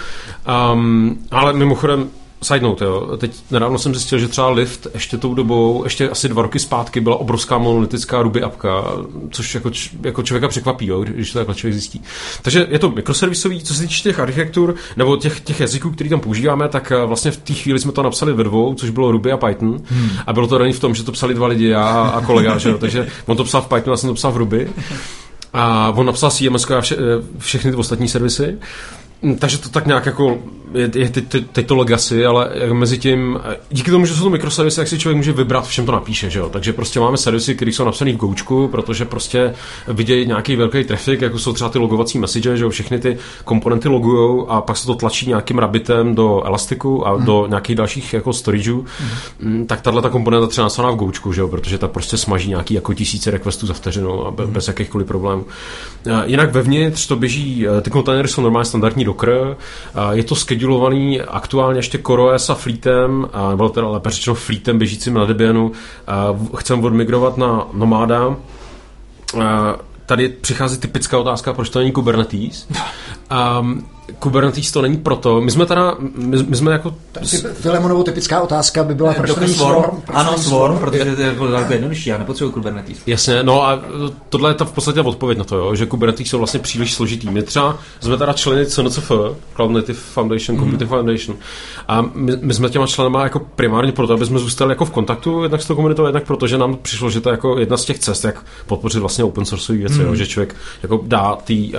Um, ale mimochodem Side note, jo. Teď nedávno jsem zjistil, že třeba Lift ještě tou dobou, ještě asi dva roky zpátky byla obrovská monolitická Ruby apka, což jako, jako člověka překvapí, jo, když to takhle člověk zjistí. Takže je to mikroservisový, co se týče těch architektur, nebo těch, těch jazyků, který tam používáme, tak eh, vlastně v té chvíli jsme to napsali ve dvou, což bylo Ruby a Python. Hmm. A bylo to daný v tom, že to psali dva lidi, já a kolega, že jo. Takže on to psal v Pythonu, já jsem to psal v Ruby. A on napsal CMS a vše, eh, všechny ty ostatní servisy. Hm, takže to tak nějak jako je, je teď, teď, teď to legacy, ale mezi tím, díky tomu, že jsou to mikroservisy, jak si člověk může vybrat, v čem to napíše, že jo? Takže prostě máme servisy, které jsou napsané v Goučku, protože prostě vidějí nějaký velký trafik, jako jsou třeba ty logovací message, že jo? Všechny ty komponenty logujou a pak se to tlačí nějakým rabitem do Elastiku a hmm. do nějakých dalších jako storageů, hmm. tak tahle ta komponenta třeba napsaná v Goučku, že jo? Protože ta prostě smaží nějaký jako tisíce requestů za vteřinu a be, hmm. bez jakýchkoliv problémů. Jinak vevnitř to běží, ty kontejnery jsou normálně standardní Docker, je to schedulovaný aktuálně ještě CoreOS a Fleetem, nebo teda lépe řečeno Fleetem běžícím na Debianu. Chceme odmigrovat na Nomada. Tady přichází typická otázka, proč to není Kubernetes. Um, Kubernetes to není proto. My jsme teda, my, my jsme jako... Filemonovou typická otázka by byla, proč to není Swarm? Ano, Swarm, protože to je jako jednodušší, já nepotřebuji Kubernetes. Jasně, no a tohle je ta v podstatě odpověď na to, jo, že Kubernetes jsou vlastně příliš složitý. My třeba jsme teda členy CNCF, Cloud Native Foundation, Community mm. Foundation, a my, my, jsme těma členama jako primárně proto, aby jsme zůstali jako v kontaktu jednak s tou komunitou, jednak protože nám přišlo, že to je jako jedna z těch cest, jak podpořit vlastně open source věci, mm. jo, mhm. že člověk jako dá ty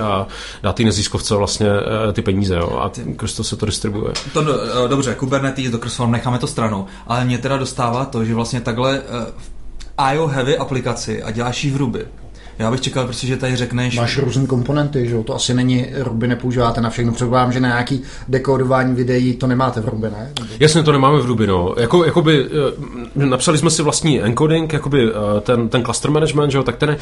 dá ty neziskovce vlastně eh, ty peníze jo, a skrz to se to distribuje. To, eh, dobře, Kubernetes, Docker Swarm, necháme to stranou, ale mě teda dostává to, že vlastně takhle uh, IO heavy aplikaci a děláš ji v Ruby. Já bych čekal prostě, že tady řekneš... Máš různé komponenty, že jo? To asi není, Ruby nepoužíváte na všechno. Předpokládám, že na nějaký dekodování videí to nemáte v Ruby, ne? Jasně, to nemáme v Ruby, no. Jako, jakoby, eh, napsali jsme si vlastní encoding, jakoby ten, ten cluster management, že jo, tak ten je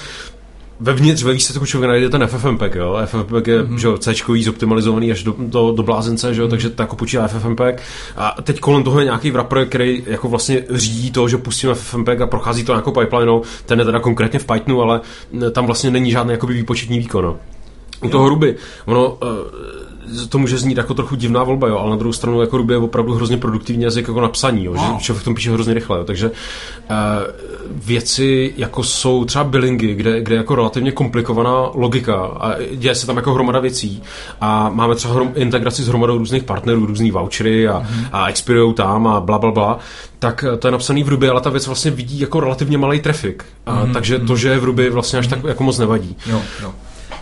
Vevnitř ve výsledku člověk najde ten FFmpeg, jo. FFmpeg je mm-hmm. že jo, C zoptimalizovaný až do, do, do blázence, že jo, mm-hmm. takže to jako počítá FFmpeg. A teď kolem toho je nějaký wrapper, který jako vlastně řídí to, že pustíme FFmpeg a prochází to nějakou pipelineou. Ten je teda konkrétně v Pythonu, ale tam vlastně není žádný jakoby výpočetní výkon. No. U toho Ruby, ono, uh, to může znít jako trochu divná volba, jo, ale na druhou stranu jako Ruby je opravdu hrozně produktivní jazyk jako na psaní, jo, že člověk v tom píše hrozně rychle, jo, takže uh, věci jako jsou třeba billingy, kde, kde je jako relativně komplikovaná logika a děje se tam jako hromada věcí a máme třeba hrom, integraci s hromadou různých partnerů, různý vouchery a, mm-hmm. a expirujou tam a bla, bla, bla, tak to je napsaný v Ruby, ale ta věc vlastně vidí jako relativně malý trafik. A, mm-hmm. Takže to, že je v Ruby vlastně až tak jako moc nevadí. Jo, jo.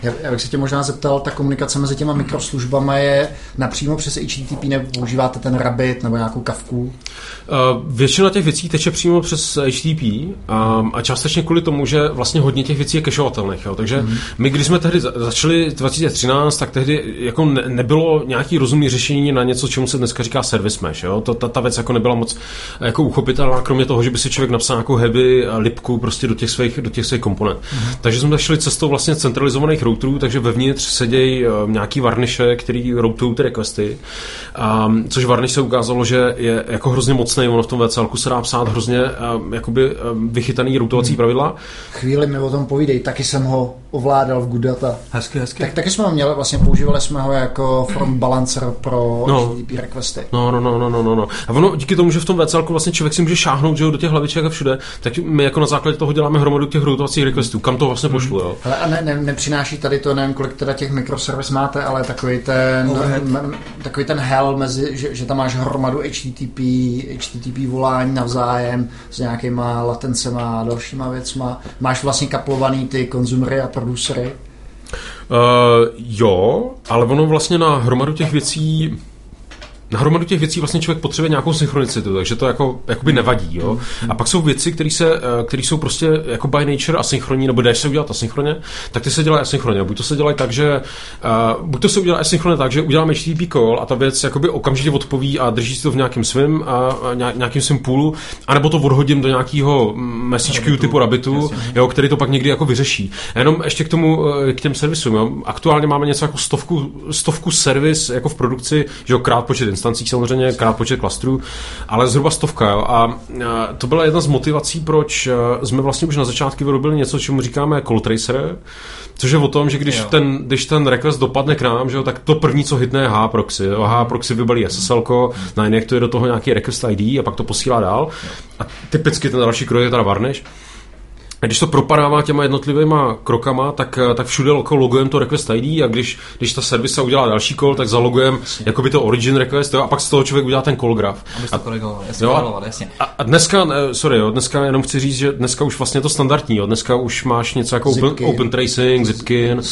Já, já bych se tě možná zeptal, ta komunikace mezi těma mikroslužbama je napřímo přes HTTP, nebo používáte ten Rabbit nebo nějakou kavku? Uh, většina těch věcí teče přímo přes HTTP a, a částečně kvůli tomu, že vlastně hodně těch věcí je kešovatelných. Jo. Takže mm-hmm. my, když jsme tehdy začali 2013, tak tehdy jako ne, nebylo nějaký rozumný řešení na něco, čemu se dneska říká service mesh. Jo. To, ta, ta věc jako nebyla moc jako uchopitelná, kromě toho, že by si člověk napsal nějakou heavy lipku prostě do těch svých, do těch svých komponent. Mm-hmm. Takže jsme začali cestou vlastně centralizovaných routerů, takže vevnitř sedějí uh, nějaký varniše, který routují ty requesty. Um, což varniš se ukázalo, že je jako hrozně mocný, ono v tom VCL se dá psát hrozně uh, jakoby um, vychytaný routovací hmm. pravidla. Chvíli mi o tom povídej, taky jsem ho ovládal v Goodata. Hezky, hezky. Tak, taky jsme ho měli, vlastně používali jsme ho jako from balancer pro no. HTTP requesty. No, no, no, no, no, no, no. A ono díky tomu, že v tom VCL vlastně člověk si může šáhnout že do těch hlaviček a všude, tak my jako na základě toho děláme hromadu těch routovacích requestů. Kam to vlastně pošlu, jo? Hele, a ne, ne, nepřináší tady to, nevím, kolik teda těch mikroservis máte, ale takový ten, m, takový ten hell mezi, že, že tam máš hromadu HTTP, HTTP volání navzájem s nějakýma latencema a dalšíma věcma. Máš vlastně kaplovaný ty konzumery a producery. Uh, jo, ale ono vlastně na hromadu těch věcí na hromadu těch věcí vlastně člověk potřebuje nějakou synchronicitu, takže to jako jakoby nevadí. Jo? A pak jsou věci, které se, eh, které jsou prostě jako by nature asynchronní, nebo dáš se udělat asynchroně, tak ty se dělají asynchroně. Buď to se dělají tak, že uh, buď to se udělá asynchroně tak, že uděláme HTTP call a ta věc jakoby okamžitě odpoví a drží si to v nějakém svém a nějakým svým půlu, anebo to odhodím do nějakého message queue typu Rabbitu, jo, který to pak někdy jako vyřeší. A jenom ještě k tomu, eh, k těm servisům. Jo? Aktuálně máme něco jako stovku, stovku servis jako v produkci, že jo, krát počet instancích samozřejmě, krát počet klastrů, ale zhruba stovka. Jo. A to byla jedna z motivací, proč jsme vlastně už na začátku vyrobili něco, čemu říkáme call tracer, což je o tom, že když, ten, když ten request dopadne k nám, že jo, tak to první, co hitne je H-proxy. Jo. H-proxy vybalí SSL, nainjektuje do toho nějaký request ID a pak to posílá dál. A typicky ten další krok je teda varnish. Když to propadává těma jednotlivýma krokama, tak, tak všude jako logujeme to request ID a když, když ta servisa udělá další call, tak zalogujeme jako by to origin request jo, a pak z toho člověk udělá ten call graph. A, to jasně, jo, jasně. A, a, dneska, sorry, jo, dneska jenom chci říct, že dneska už vlastně je to standardní, jo, dneska už máš něco jako open, open tracing, Zipkin.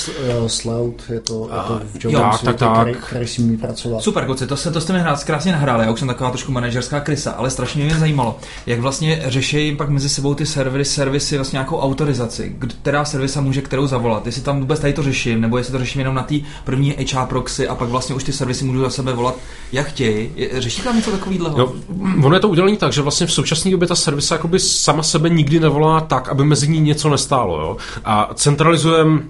Slout, je to, je to v jo, tak, tak, tak. Který, který si mi pracovat. Super, kluci, to, se, to jste mi hrát krásně nahráli, já už jsem taková trošku manažerská krysa, ale strašně mě zajímalo, jak vlastně řeší pak mezi sebou ty servery, servisy vlastně nějakou autorizaci která servisa může kterou zavolat. Jestli tam vůbec tady to řeším, nebo jestli to řeším jenom na té první HR proxy a pak vlastně už ty servisy můžu za sebe volat, jak chtějí. Řeší tam něco takového? No, ono je to udělané tak, že vlastně v současné době ta servisa sama sebe nikdy nevolá tak, aby mezi ní něco nestálo. Jo? A centralizujeme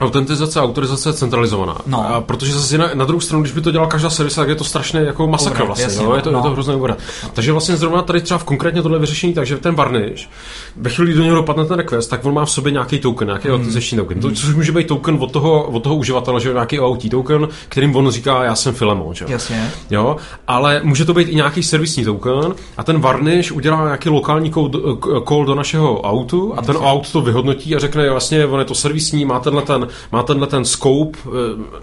Autentizace a autorizace je centralizovaná. No. A protože zase na, na druhou stranu, když by to dělal každá servis, tak je to strašně jako masakr vlastně. Jasně, no, je to, no. je to hrozný úvod. No. Takže vlastně zrovna tady třeba v konkrétně tohle vyřešení, takže ten varnish, ve chvíli, do něho dopadne ten request, tak on má v sobě nějaký token, nějaký mm. autentizační token. To, což může být token od toho, od toho uživatele, že nějaký OAuth token, kterým on říká, já jsem Filemon. Že? Jasně. Jo, ale může to být i nějaký servisní token a ten varnish udělá nějaký lokální call do našeho autu a ten aut to vyhodnotí a řekne, vlastně on je to servisní, má tenhle ten má tenhle ten scope, eh,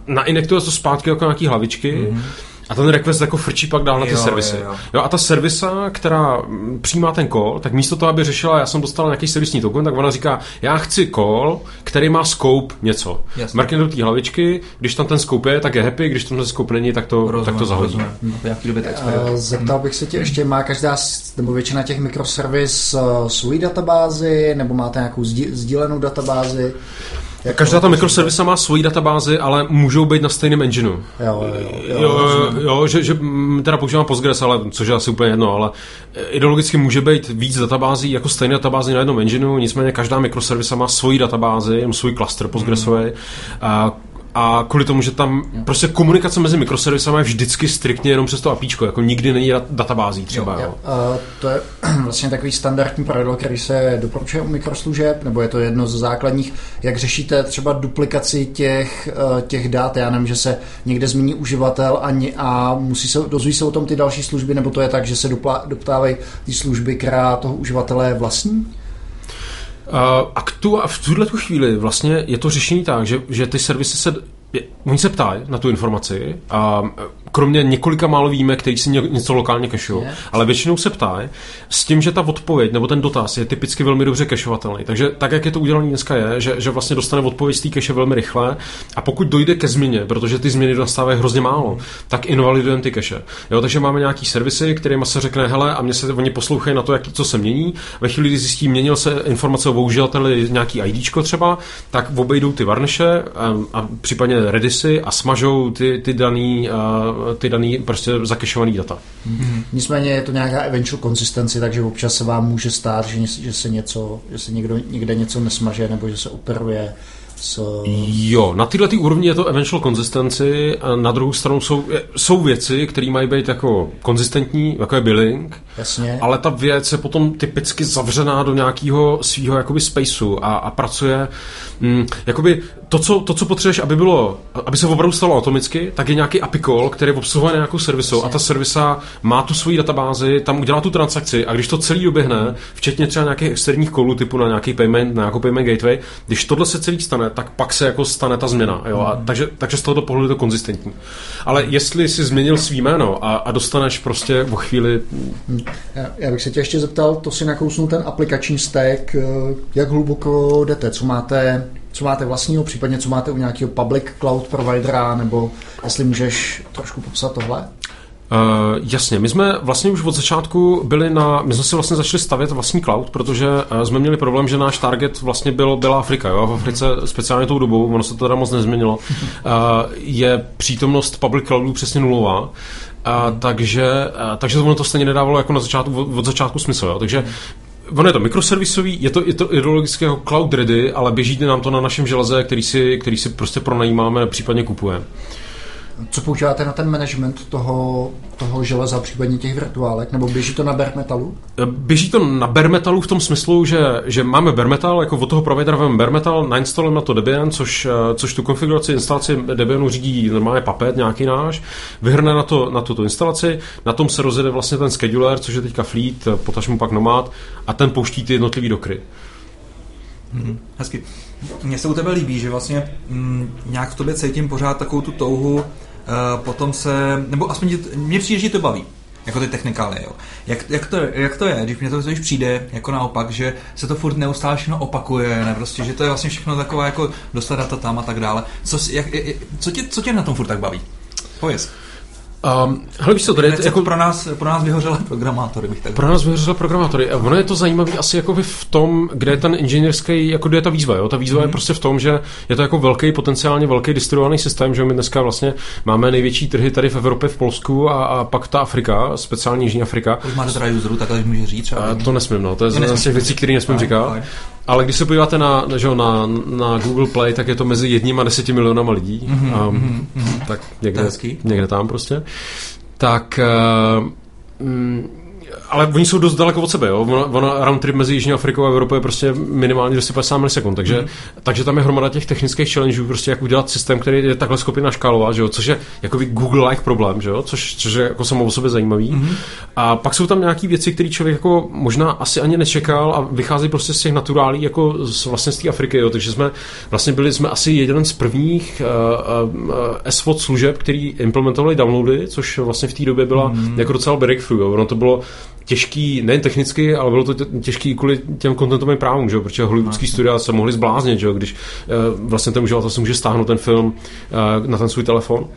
nainjektuje to zpátky jako nějaký hlavičky mm-hmm. a ten request jako frčí pak dál na ty jo, servisy. Jo, jo. jo, a ta servisa, která přijímá ten call, tak místo toho, aby řešila, já jsem dostal nějaký servisní token, tak ona říká, já chci call, který má scope něco. Markne do té hlavičky, když tam ten scope je, tak je happy, když tam ten scope není, tak to, rozumím, tak to zahodí. Zeptal bych se tě, ještě má každá, nebo většina těch mikroservis uh, svůj databázi, nebo máte nějakou sdílenou databázi? Jako Každá ta mikroservisa má svoji databázi, ale můžou být na stejném engineu. Jo, jo, jo, jo, jo že, že mm, teda používám Postgres, ale což je asi úplně jedno, ale ideologicky může být víc databází jako stejné databázy na jednom engineu, nicméně každá mikroservisa má svoji databázi, svůj cluster Postgresový. Mm. A a kvůli tomu, že tam prostě komunikace mezi mikroservisama je vždycky striktně jenom přes to APIčko, jako nikdy není databází třeba. Jo, jo. Uh, to je vlastně takový standardní pravidlo, který se doporučuje u mikroslužeb, nebo je to jedno z základních, jak řešíte třeba duplikaci těch, uh, těch dat, já nevím, že se někde zmíní uživatel a, a musí se, dozví se o tom ty další služby, nebo to je tak, že se doptávají ty služby, která toho uživatele vlastní? Uh, a, tu, a v tuhle tu chvíli vlastně je to řešení tak, že, že ty servisy se oni se ptají na tu informaci a kromě několika málo výjimek, který si něco lokálně cachují, ale většinou se ptají s tím, že ta odpověď nebo ten dotaz je typicky velmi dobře cachovatelný. Takže tak, jak je to udělané dneska, je, že, že vlastně dostane odpověď z té cache velmi rychle a pokud dojde ke změně, protože ty změny nastávají hrozně málo, tak invalidujeme ty cache. Jo, takže máme nějaký servisy, kterým se řekne, hele, a mě se oni poslouchají na to, jak, co se mění. Ve chvíli, kdy zjistí, měnil se informace o uživateli nějaký ID třeba, tak obejdou ty varniše a, a případně Redisy a smažou ty, ty daný ty daný prostě zakešovaný data. Mm-hmm. Nicméně je to nějaká eventual consistency, takže občas se vám může stát, že, že se něco, že se někdo někde něco nesmaže nebo že se operuje So... Jo, na této tý úrovni je to eventual consistency, a na druhou stranu jsou, jsou věci, které mají být jako konzistentní, jako je billing, Jasně. ale ta věc je potom typicky zavřená do nějakého svého jakoby spaceu a, a pracuje, mm, jakoby to co, to, co potřebuješ, aby bylo, aby se opravdu stalo atomicky, tak je nějaký API call, který obsluhuje nějakou servisu a ta servisa má tu svoji databázi, tam udělá tu transakci a když to celý doběhne, včetně třeba nějakých externích kolů typu na nějaký payment, na nějakou payment gateway, když tohle se celý stane, tak pak se jako stane ta změna. Jo? A mm. takže, takže z tohoto pohledu je to konzistentní. Ale jestli jsi změnil svý jméno a, a dostaneš prostě o chvíli... Já, já bych se tě ještě zeptal, to si nakousnul ten aplikační stack, eh, jak hluboko jdete, co máte co máte vlastního, případně co máte u nějakého public cloud providera, nebo jestli můžeš trošku popsat tohle? Uh, jasně, my jsme vlastně už od začátku byli na, my jsme si vlastně začali stavět vlastní cloud, protože uh, jsme měli problém, že náš target vlastně byl, byla Afrika, jo? v Africe speciálně tou dobou, ono se to teda moc nezměnilo, uh, je přítomnost public cloudu přesně nulová, uh, takže, uh, takže ono to stejně nedávalo jako na začátku, od, od začátku smysl, jo? takže Ono je to mikroservisový, je to, je to ideologického cloud ready, ale běží nám to na našem železe, který si, který si prostě pronajímáme, případně kupujeme. Co používáte na ten management toho, toho železa, případně těch virtuálek, nebo běží to na bare metalu? Běží to na bare metalu v tom smyslu, že, že máme bare metal, jako od toho providera máme bare metal, nainstalujeme na to Debian, což, což tu konfiguraci, instalaci Debianu řídí normálně papet nějaký náš, vyhrne na, to, na tuto instalaci, na tom se rozjede vlastně ten scheduler, což je teďka Fleet, potažmu pak Nomad, a ten pouští ty jednotlivý dokry. Mm-hmm. Hezky. Mně se u tebe líbí, že vlastně mm, nějak v tobě cítím pořád takovou tu touhu, uh, potom se, nebo aspoň mě přijde, že to baví jako ty technikály, jo. Jak, jak, to, jak to je, když mě to když přijde jako naopak, že se to furt neustále všechno opakuje, ne, prostě, že to je vlastně všechno takové jako dostat data tam a tak dále. Co, jak, co, tě, co tě na tom furt tak baví? Pověz. Um, hele, víš co, tady je jako pro nás, pro nás vyhořelé programátory. Bych tak pro nás vyhořelé programátory. A ono je to zajímavé asi jako v tom, kde je ten inženýrský, jako kde je ta výzva. Jo? Ta výzva mm. je mhm. prostě v tom, že je to jako velký, potenciálně velký distribuovaný systém, že my dneska vlastně máme největší trhy tady v Evropě, v Polsku a, a pak ta Afrika, speciálně Jižní Afrika. Už máte teda userů, tak může říct. A to nesmím, no. To je z těch věcí, které nesmím říkat. Ale když se podíváte na, že, na, na Google Play, tak je to mezi jedním a deseti milionama lidí. Mm-hmm, um, mm-hmm. Tak někde, někde tam prostě tak uh, ale oni jsou dost daleko od sebe, jo. Ono, ono round trip mezi Jižní Afrikou a Evropou je prostě minimálně 250 milisekund, takže, mm. takže tam je hromada těch technických challengeů, prostě jak udělat systém, který je takhle schopný naškálovat, že jo, což je jako Google-like problém, že jo, což, což je jako samo o sobě zajímavý. Mm. A pak jsou tam nějaké věci, které člověk jako možná asi ani nečekal a vychází prostě z těch naturálí, jako z, vlastně z té Afriky, jo, takže jsme vlastně byli jsme asi jeden z prvních uh, uh, SWOT služeb, který implementovali downloady, což vlastně v té době byla mm. jako docela breakthrough, jo. ono to bylo těžký, nejen technicky, ale bylo to těžký kvůli těm kontentovým právům, že? protože hollywoodský studia se mohli zbláznit, že? když uh, vlastně ten uživatel si může stáhnout ten film uh, na ten svůj telefon. Uh,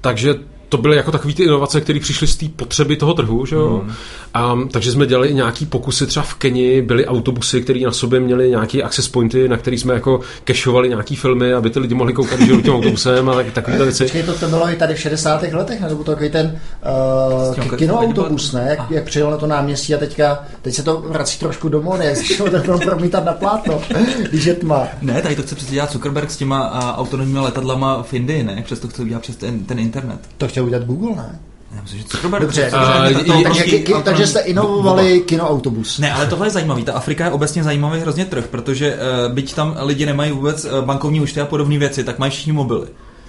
takže to byly jako takové ty inovace, které přišly z té potřeby toho trhu, že jo? Mm. A, takže jsme dělali i nějaký pokusy, třeba v Keni byly autobusy, které na sobě měly nějaké access pointy, na který jsme jako kešovali nějaký filmy, aby ty lidi mohli koukat, že tím autobusem a tak, takové věci. Počkej, to, to bylo i tady v 60. letech, nebo to takový ten uh, kinoautobus, ne? Jak, jak přijel na to náměstí a teďka, teď se to vrací trošku do mody, jak se to film promítat na plátno, když je tma. Ne, tady to chce přece dělat Zuckerberg s těma uh, autonomními letadlama v Indii, ne? Přes to chce udělat přes ten, ten internet. To chtěl udělat Google, ne? Já myslím, že Zuckerberg... Dobře, dobře. takže, ki- ki- autonomní- takže jste inovovali kinoautobus. Ne, ale tohle je zajímavý. Ta Afrika je obecně zajímavý hrozně trh, protože uh, byť tam lidi nemají vůbec uh, bankovní účty a podobné věci, tak mají všichni mobily.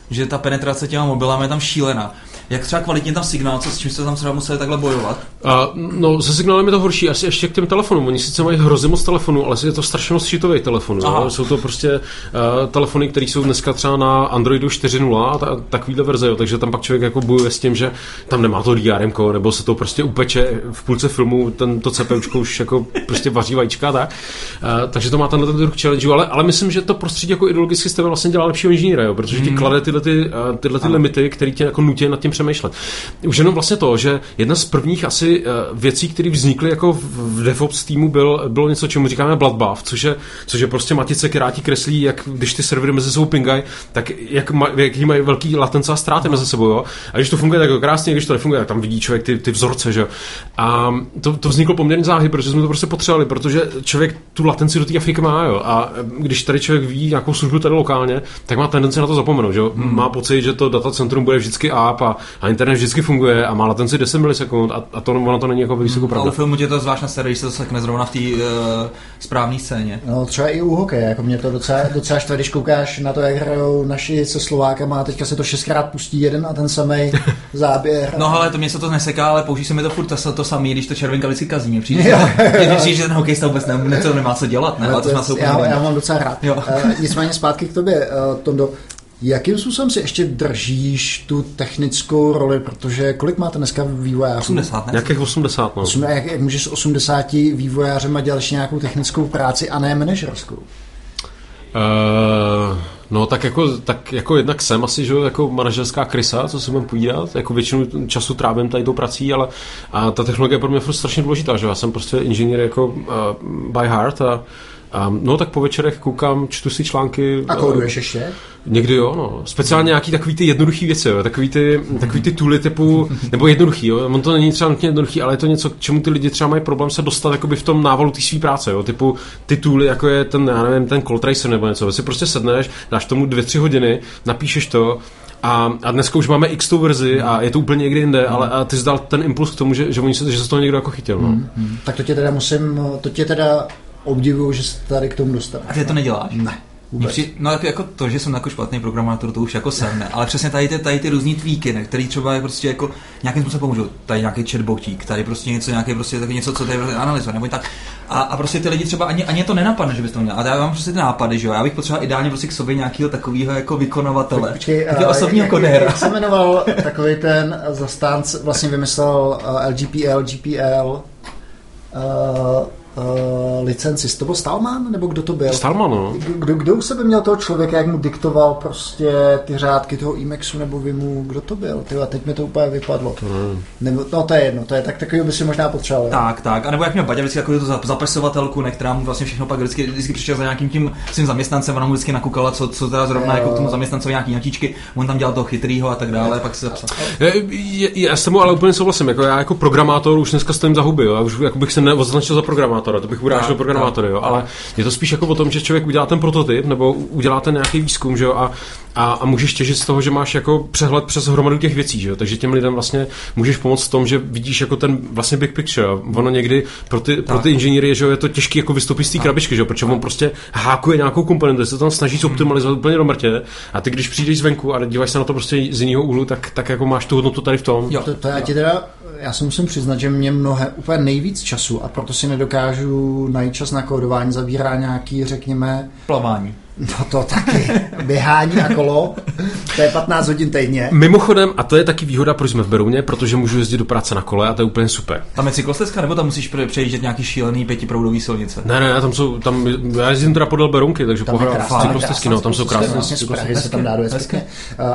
Že ta penetrace těma mobilama je tam šílená. Jak třeba kvalitně tam signál, co s čím jste tam třeba museli takhle bojovat? A, no, se signálem je to horší, asi ještě k těm telefonům. Oni sice mají hrozně moc telefonů, ale je to strašně moc šitových telefonů. Aha. Jo? Jsou to prostě uh, telefony, které jsou dneska třeba na Androidu 4.0 a ta, takovýhle verze, jo? takže tam pak člověk jako bojuje s tím, že tam nemá to DRM, nebo se to prostě upeče v půlce filmu, ten, to CPUčko už jako prostě vaří vajíčka, tak. Uh, takže to má tenhle ten druh challenge, ale, ale myslím, že to prostředí jako ideologicky z tebe vlastně dělá lepšího inženýra, jo? protože ti klade tyhle, ty, uh, tyhle ty limity, které tě jako nutí nad tím přemýšlet. Už jenom vlastně to, že jedna z prvních asi uh, věcí, které vznikly jako v, DevOps týmu, byl, bylo něco, čemu říkáme bloodbath, což je, což je prostě matice, která ti kreslí, jak když ty servery mezi sebou pingají, tak jak, ma, jaký mají velký latence a ztráty mezi sebou. Jo? A když to funguje tak jako krásně, když to nefunguje, tak tam vidí člověk ty, ty vzorce. Že? jo. A to, to vzniklo poměrně záhy, protože jsme to prostě potřebovali, protože člověk tu latenci do té Afriky má. Jo? A když tady člověk ví nějakou službu tady lokálně, tak má tendenci na to zapomenout. Že? jo. Má pocit, že to datacentrum bude vždycky app a, a internet vždycky funguje a má latenci 10 milisekund a, a to, ono to není jako vysokou A pravda. u filmu tě to zvlášť na když se to sekne zrovna v té uh, správné scéně. No třeba i u hokeje, jako mě to docela, docela štve, když koukáš na to, jak hrajou naši se Slovákama a teďka se to šestkrát pustí jeden a ten samý záběr. No ale to mě se to neseká, ale použij se mi to furt to, to samý, když to červenka vždycky kazí. Mně přijde, Jo, že, že, že ten hokejista vůbec ne, ne, nemá co dělat, ne? Ale to, úplně já, já mám docela rád. Jo. Uh, nicméně zpátky k tobě, uh, Tondo. Jakým způsobem si ještě držíš tu technickou roli, protože kolik máte dneska vývojářů? 80, ne? Nějakých 80, no. Osm- Jak, jak můžeš s 80 vývojářema dělat ještě nějakou technickou práci a ne manažerskou? Uh, no tak jako, tak jako jednak jsem asi, že jo, jako manažerská krysa, co si budeme povídat, jako většinu času trávím tady tou prací, ale a ta technologie je pro mě furt strašně důležitá, že jo, já jsem prostě inženýr jako uh, by heart a a no tak po večerech koukám, čtu si články. A kóduješ ještě? Někdy jo, no. Speciálně nějaký takový ty jednoduchý věci, jo. Takový ty, takový ty tooly typu, nebo jednoduchý, jo. On to není třeba nutně jednoduchý, ale je to něco, k čemu ty lidi třeba mají problém se dostat jakoby v tom návalu té své práce, jo. Typu ty tooly, jako je ten, já nevím, ten Cold Tracer nebo něco. Si prostě sedneš, dáš tomu dvě, tři hodiny, napíšeš to, a, a dneska už máme x tou verzi a je to úplně někde jinde, ale a ty jsi dal ten impuls k tomu, že, že, oni se, že se toho někdo jako chytil. No. Tak to tě teda musím, to tě teda obdivuju, že se tady k tomu dostaneš. A ty to neděláš? Ne. Vůbec. při, no jako, jako to, že jsem jako špatný programátor, to už jako jsem, ne? Ale přesně tady ty, tady ty různý tweaky, ne? který třeba je prostě jako nějakým způsobem pomůžou. Tady nějaký chatbotík, tady prostě něco, nějaký prostě taky něco, co tady prostě analyzuje, nebo tak. A, a, prostě ty lidi třeba ani, ani to nenapadne, že bys to měl. A já mám prostě ty nápady, že jo. Já bych potřeboval ideálně prostě k sobě nějakého takového jako vykonovatele. Počkej, a osobního jak- kodéra. Jak se jmenoval takový ten zastánce, vlastně vymyslel uh, LGPL, GPL, uh, uh, licenci. To byl Stallman, nebo kdo to byl? Stallman, no. Kdo, kdo u sebe měl toho člověka, jak mu diktoval prostě ty řádky toho Emaxu nebo Vimu, kdo to byl? Ty, a teď mi to úplně vypadlo. Nebo, no to je jedno, to je tak takový by si možná potřeboval. Tak, tak. A nebo jak měl Baťa vždycky jako tu zap- zapesovatelku, ne, která mu vlastně všechno pak vždycky, vždycky přišel za nějakým tím svým zaměstnancem, ona mu vždycky nakukala, co, co teda zrovna Jo. jako k tomu zaměstnancovi nějaký notičky, on tam dělal toho chytrýho a tak dále, pak se zapsal. Já s tebou ale úplně souhlasím. Jako já jako programátor už dneska stojím za huby. Jo. Já už jako bych se neoznačil za programátora, to bych urážel programátory. Jo. Ale je to spíš jako o tom, že člověk udělá ten prototyp nebo udělá ten nějaký výzkum že jo, a, a, a, můžeš těžit z toho, že máš jako přehled přes hromadu těch věcí. Že jo. Takže těm lidem vlastně můžeš pomoct v tom, že vidíš jako ten vlastně big picture. Jo. Ono někdy pro ty, pro ty inženýry že jo, je to těžké jako vystoupit z té krabičky, že jo, protože on prostě hákuje nějakou komponentu, se to tam snaží zoptimalizovat úplně do mrtě. A ty, když přijdeš zvenku a díváš se na to prostě z jiného úhlu, tak, tak jako máš tu hodnotu tady v tom. Jo. To, to já ti teda, já si musím přiznat, že mě mnohé, úplně nejvíc času a proto si nedokážu najít čas na kódování, zabírá nějaký, řekněme, Plavání. No to taky. Běhání a kolo, to je 15 hodin týdně. Mimochodem, a to je taky výhoda, proč jsme v Berouně, protože můžu jezdit do práce na kole a to je úplně super. Tam je cyklostezka, nebo tam musíš pře- přejíždět nějaký šílený pětiproudový silnice? Ne, ne, ne, tam jsou, tam, já jezdím teda podél Berounky, takže Tam je cyklostezky, no, tam jsou krásné Vlastně cyklostezky. se tam dá dojet. Uh,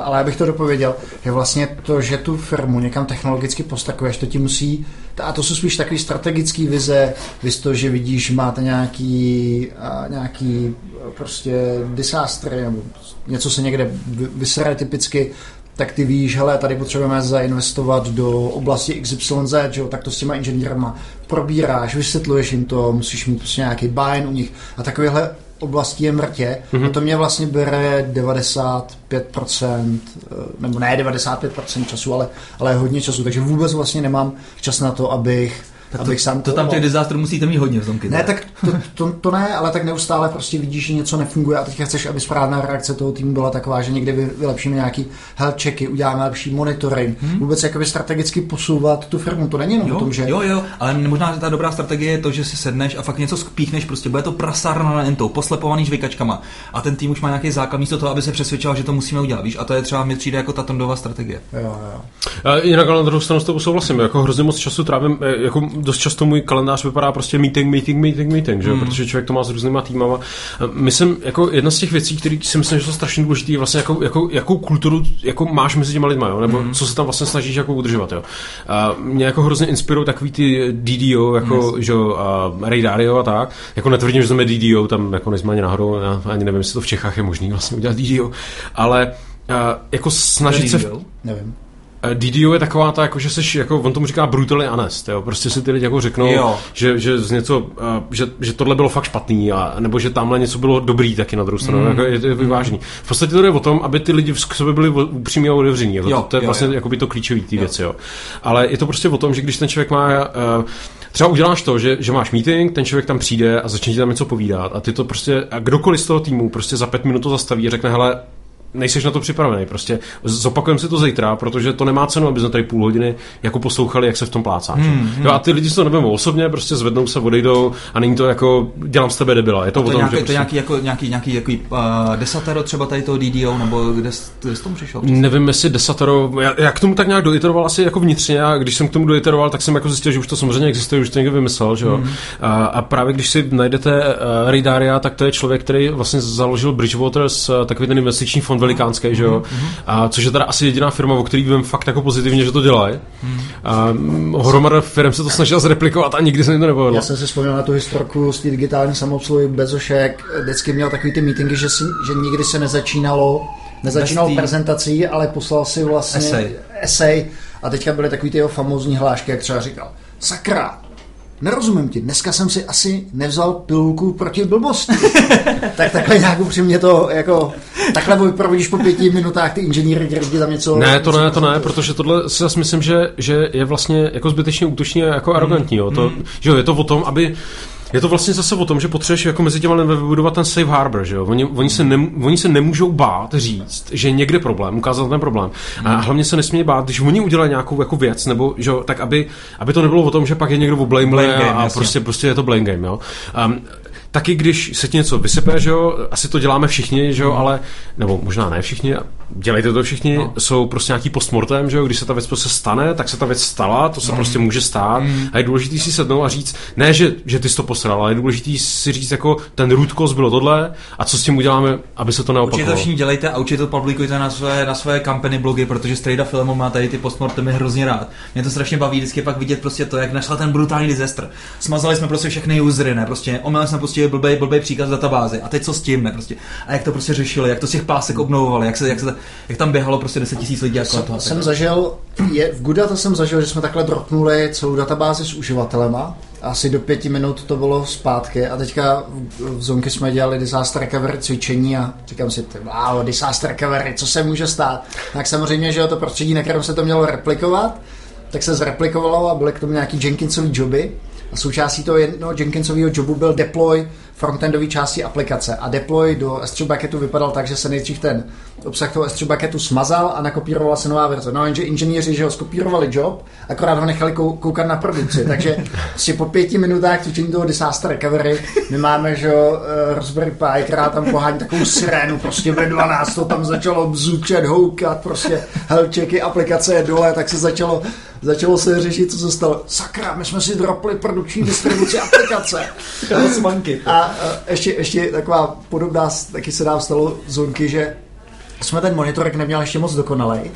Ale já bych to dopověděl, že vlastně to, že tu firmu někam technologicky postakuješ, to ti musí, a to jsou spíš takové strategické vize, vys to, že vidíš, máte nějaký, nějaký uh, prostě disaster, nebo něco se někde vy- vysere typicky, tak ty víš, hele, tady potřebujeme zainvestovat do oblasti XYZ, že jo, tak to s těma inženýrama probíráš, vysvětluješ jim to, musíš mít prostě nějaký buy u nich. A takovéhle oblasti je mrtě mm-hmm. a to mě vlastně bere 95%, eh, nebo ne 95% času, ale, ale hodně času, takže vůbec vlastně nemám čas na to, abych, abych sám To tam těch disastrů musíte mít hodně v tom ne, tak to, to, to, ne, ale tak neustále prostě vidíš, že něco nefunguje a teďka chceš, aby správná reakce toho týmu byla taková, že někde vy- vylepšíme nějaký health checky, uděláme lepší monitoring, hmm. vůbec jakoby strategicky posouvat tu firmu. To není jenom Jo, o tom, že jo, jo, ale možná ta dobrá strategie je to, že si sedneš a fakt něco spíchneš, prostě bude to prasárna na entou, poslepovaný žvejkačkama a ten tým už má nějaký základ místo toho, aby se přesvědčil, že to musíme udělat, víš, a to je třeba mi přijde jako ta tondová strategie. Jo, jo. A jinak ale na druhou stranu s tebou souhlasím, jako hrozně moc času trávím, eh, jako dost často můj kalendář vypadá prostě meeting, meeting, meeting, meeting, že? jo, protože člověk to má s různýma týmama. Myslím, jako jedna z těch věcí, které si myslím, že jsou strašně důležité, je vlastně jako, jako, jakou kulturu jako máš mezi těma lidma, jo? nebo co se tam vlastně snažíš jako udržovat. Jo? A mě jako hrozně inspirují takový ty DDO, jako yes. že, jo, a Ray Dalio a tak. Jako netvrdím, že jsme DDO, tam jako nejsme ani náhodou, já ani nevím, jestli to v Čechách je možný vlastně udělat DDO, ale a, jako snažit se... V, Nevím. Eh, DDO je taková ta, jako, že seš, jako, on tomu říká brutally honest, jo? prostě si ty lidi jako řeknou, Jo. že, že, z něco, uh, že, že, tohle bylo fakt špatný, a, nebo že tamhle něco bylo dobrý taky na druhou stranu, mm. jako je, je vyvážený. V podstatě to jde o tom, aby ty lidi k sobě byli upřímní a otevření, to, to je jo, vlastně jo. Jako by to klíčový ty věci, jo. Ale je to prostě o tom, že když ten člověk má, uh, třeba uděláš to, že, že máš meeting, ten člověk tam přijde a začne ti tam něco povídat a ty to prostě, a kdokoliv z toho týmu prostě za pět minut to zastaví a řekne, hele, nejseš na to připravený. Prostě zopakujeme si to zítra, protože to nemá cenu, aby jsme tady půl hodiny jako poslouchali, jak se v tom plácáš. Hmm, hmm. Jo, a ty lidi si to nevemou osobně, prostě zvednou se, odejdou a není to jako dělám z tebe debila. Je to, To o tom, nějaký, že to prostě... nějaký, jako, nějaký, nějaký, nějaký uh, desatero třeba tady toho DDO, nebo kde, kde jsi tomu přišel? Nevím, jestli desatero, já, já, k tomu tak nějak doiteroval asi jako vnitřně a když jsem k tomu doiteroval, tak jsem jako zjistil, že už to samozřejmě existuje, už to někdo vymyslel, že jo. Mhm. Mm. A, a, právě když si najdete uh, Ray Daria, tak to je člověk, který vlastně založil Bridgewater, uh, takový ten investiční fond velikánský, že jo. Mhm. A, což je teda asi jediná firma, o který vím fakt jako pozitivně, že to dělají. Mhm. A mm, hromada firm se to snažila zreplikovat a nikdy se jim to nepovedlo. Já jsem si vzpomněl na tu historku z té digitální samoobsluhy Bezošek. Vždycky měl takový ty meetingy, že, si, že nikdy se nezačínalo Nezačínal Bez tý- prezentací, ale poslal si vlastně Esej. esej. A teďka byly takový ty jeho famózní hlášky, jak třeba říkal, sakra, nerozumím ti, dneska jsem si asi nevzal pilulku proti blbosti. tak takhle nějak upřímně to jako, takhle vyprovodíš po pěti minutách ty inženýry, kteří ti tam něco... Ne, to ne, to ne, protože tohle si zase myslím, že, že je vlastně jako zbytečně útočný a jako arrogantní. Jo. To, že jo, je to o tom, aby je to vlastně zase o tom, že potřebuješ jako mezi těma lidmi vybudovat ten safe harbor, že jo? Oni, oni, se nem, oni se nemůžou bát říct, že je někde problém, ukázat ten problém. A hlavně se nesmí bát, když oni udělají nějakou jako věc, nebo že jo, tak aby, aby to nebylo o tom, že pak je někdo v blame, Blame game, game, a jasně. prostě, prostě je to blame game, jo. Um, taky když se ti něco vysype, že jo, asi to děláme všichni, že jo, ale, nebo možná ne všichni, dělejte to všichni, no. jsou prostě nějaký postmortem, že jo, když se ta věc prostě stane, tak se ta věc stala, to se prostě může stát a je důležitý si sednout a říct, ne, že, že ty jsi to posral, ale je důležitý si říct, jako ten cause bylo tohle a co s tím uděláme, aby se to Určitě to neopakovalo. všichni dělejte a určitě to publikujte na své, na své kampany blogy, protože Strejda Filmu má tady ty postmortemy hrozně rád. Mě to strašně baví vždycky pak vidět prostě to, jak našel ten brutální disaster. Smazali jsme prostě všechny usery, ne, prostě omylem jsme prostě blbej, blbej příkaz v databázi. A teď co s tím, ne, prostě. A jak to prostě řešili, jak to z těch pásek obnovovali, jak, se, jak, se, jak tam běhalo prostě 10 tisíc lidí jako toho. jsem zažil, je, v Guda to jsem zažil, že jsme takhle dropnuli celou databázi s uživatelema. Asi do pěti minut to bylo zpátky a teďka v, v Zonky jsme dělali disaster recovery cvičení a říkám si, ty, wow, disaster recovery, co se může stát? Tak samozřejmě, že jo, to prostředí, na kterém se to mělo replikovat, tak se zreplikovalo a byly k tomu nějaký Jenkinsový joby. A součástí toho jednoho Jenkinsového jobu byl deploy frontendové části aplikace a deploy do S3 bucketu vypadal tak, že se nejdřív ten obsah toho S3 bucketu smazal a nakopírovala se nová verze. No jenže inženýři, že ho skopírovali job, akorát ho nechali kou- koukat na produkci, takže si po pěti minutách cvičení toho disaster recovery my máme, že uh, Raspberry Pi, která tam pohání takovou sirénu, prostě ve 12 to tam začalo bzučet, houkat, prostě helčeky, aplikace je dole, tak se začalo začalo se řešit, co se stalo. Sakra, my jsme si dropli produkční distribuci aplikace. a, a ještě, ještě taková podobná, taky se nám stalo zonky, že jsme ten monitorek neměl ještě moc dokonalej.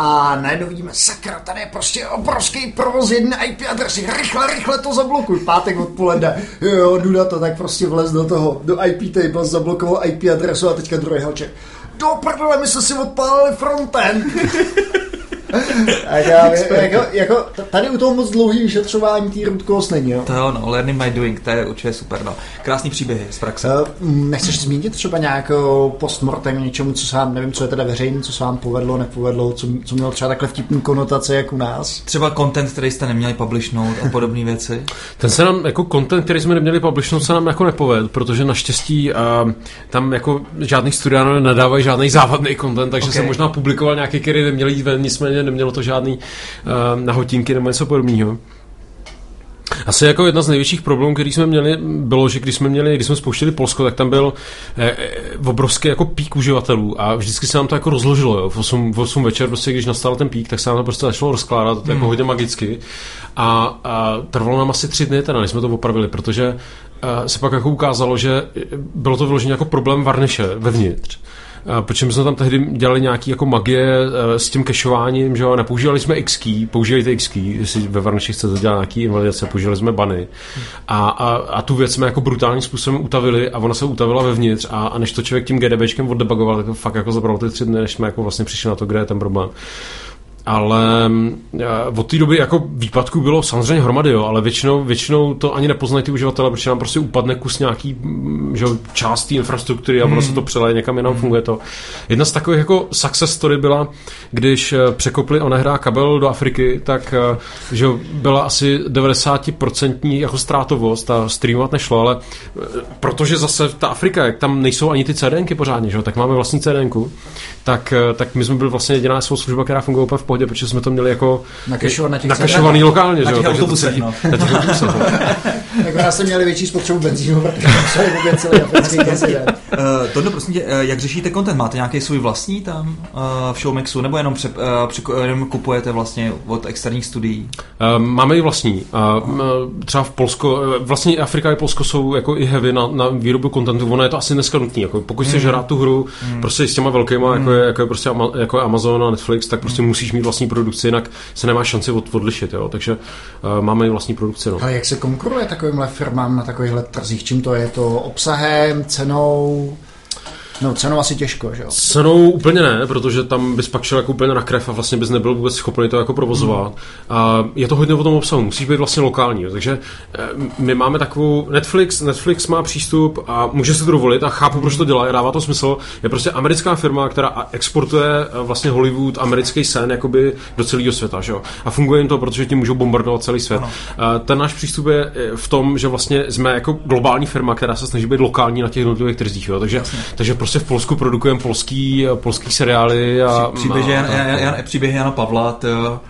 A najednou vidíme, sakra, tady je prostě obrovský provoz jedné IP adresy, rychle, rychle to zablokuj. Pátek odpoledne, jo, jdu na to, tak prostě vlez do toho, do IP table, zablokoval IP adresu a teďka druhý helček. Do prdele, my jsme si odpálili frontend. A já, jako, jako, tady u toho moc dlouhý vyšetřování té root cause není, jo? To jo, no, learning by doing, to je určitě super, no. Krásný příběhy z praxe. Uh, nechceš zmínit třeba nějakou postmortem něčemu, co se vám, nevím, co je teda veřejný, co se vám povedlo, nepovedlo, co, co mělo třeba takhle vtipný konotace, jak u nás? Třeba content, který jste neměli publishnout a podobné věci? Ten se nám, jako content, který jsme neměli publishnout, se nám jako nepovedl, protože naštěstí uh, tam jako žádný studiánové nedávají žádný závadný content, takže okay. jsem možná publikoval nějaký, který neměli jít ven, nicméně nemělo to žádný uh, nahotinky nebo něco podobného. Asi jako jedna z největších problémů, který jsme měli, bylo, že když jsme měli, když jsme spouštěli Polsko, tak tam byl eh, obrovský jako pík uživatelů a vždycky se nám to jako rozložilo. Jo. V, 8, v 8 večer, prostě, když nastal ten pík, tak se nám to prostě začalo rozkládat, to jako hmm. jako hodně magicky. A, a trvalo nám asi tři dny, teda, než jsme to opravili, protože uh, se pak jako ukázalo, že bylo to vyloženě jako problém varniše vevnitř. My jsme tam tehdy dělali nějaký jako magie eh, s tím kešováním, že jo, nepoužívali jsme X-key, používejte X-key, jestli ve Varniši chcete dělat nějaký invalidace, používali jsme bany. A, a, a, tu věc jsme jako brutálním způsobem utavili a ona se utavila vevnitř a, a než to člověk tím GDBčkem oddebugoval, tak to fakt jako zabralo ty tři dny, než jsme jako vlastně přišli na to, kde je ten problém ale eh, od té doby jako výpadků bylo samozřejmě hromady, jo, ale většinou, většinou to ani nepoznají ty uživatelé, protože nám prostě upadne kus nějaký mm, že, část té infrastruktury a ono se to přeleje někam jinam, hmm. funguje to. Jedna z takových jako success story byla, když eh, překopli onehrá kabel do Afriky, tak eh, že byla asi 90% jako ztrátovost a streamovat nešlo, ale protože zase ta Afrika, jak tam nejsou ani ty CDNky pořádně, že, tak máme vlastní CDNku, tak, tak my jsme byli vlastně jediná svou služba, která funguje úplně v pohodě, protože jsme to měli jako nakašovaný lokálně, na že jo? Takže autobusech, no. Na těch autobusech, no. jako já jsem měli větší spotřebu benzínu, protože celý africký kontinent. Uh, Tohle, prosím tě, uh, jak řešíte content? Máte nějaký svůj vlastní tam uh, v Showmixu, nebo jenom, pře, uh, pře, jenom kupujete vlastně od externích studií? Uh, máme i vlastní. Uh, třeba v Polsko, vlastně Afrika i Polsko jsou jako i heavy na, na výrobu kontentu. Ono je to asi dneska nutný. Jako pokud chceš mm. hrát tu hru mm. prostě s těma velkýma, mm. jako, je, jako je prostě jako Amazon a Netflix, tak prostě mm. musíš mít vlastní produkci, jinak se nemá šanci od, odlišit. Jo? Takže uh, máme i vlastní produkci. No. Ale jak se konkuruje takovýmhle firmám na takovýchhle trzích? Čím to je? To obsahem, cenou? No cenou asi těžko, že jo? Cenou úplně ne, protože tam bys pak šel jako úplně na krev a vlastně bys nebyl vůbec schopný to jako provozovat. Mm. A je to hodně o tom obsahu, musíš být vlastně lokální. Jo. Takže eh, my máme takovou Netflix, Netflix má přístup a může si to dovolit a chápu, proč to dělá, dává to smysl. Je prostě americká firma, která exportuje eh, vlastně Hollywood, americký sen jakoby do celého světa, že jo? A funguje jim to, protože tím můžou bombardovat celý svět. Ano. Ten náš přístup je v tom, že vlastně jsme jako globální firma, která se snaží být lokální na těch jednotlivých trzích, jo? Takže, takže prostě v Polsku produkujeme polský, polský seriály a... Příběhy, Jan, Jan, Jan, příběhy Jana Pavla, to,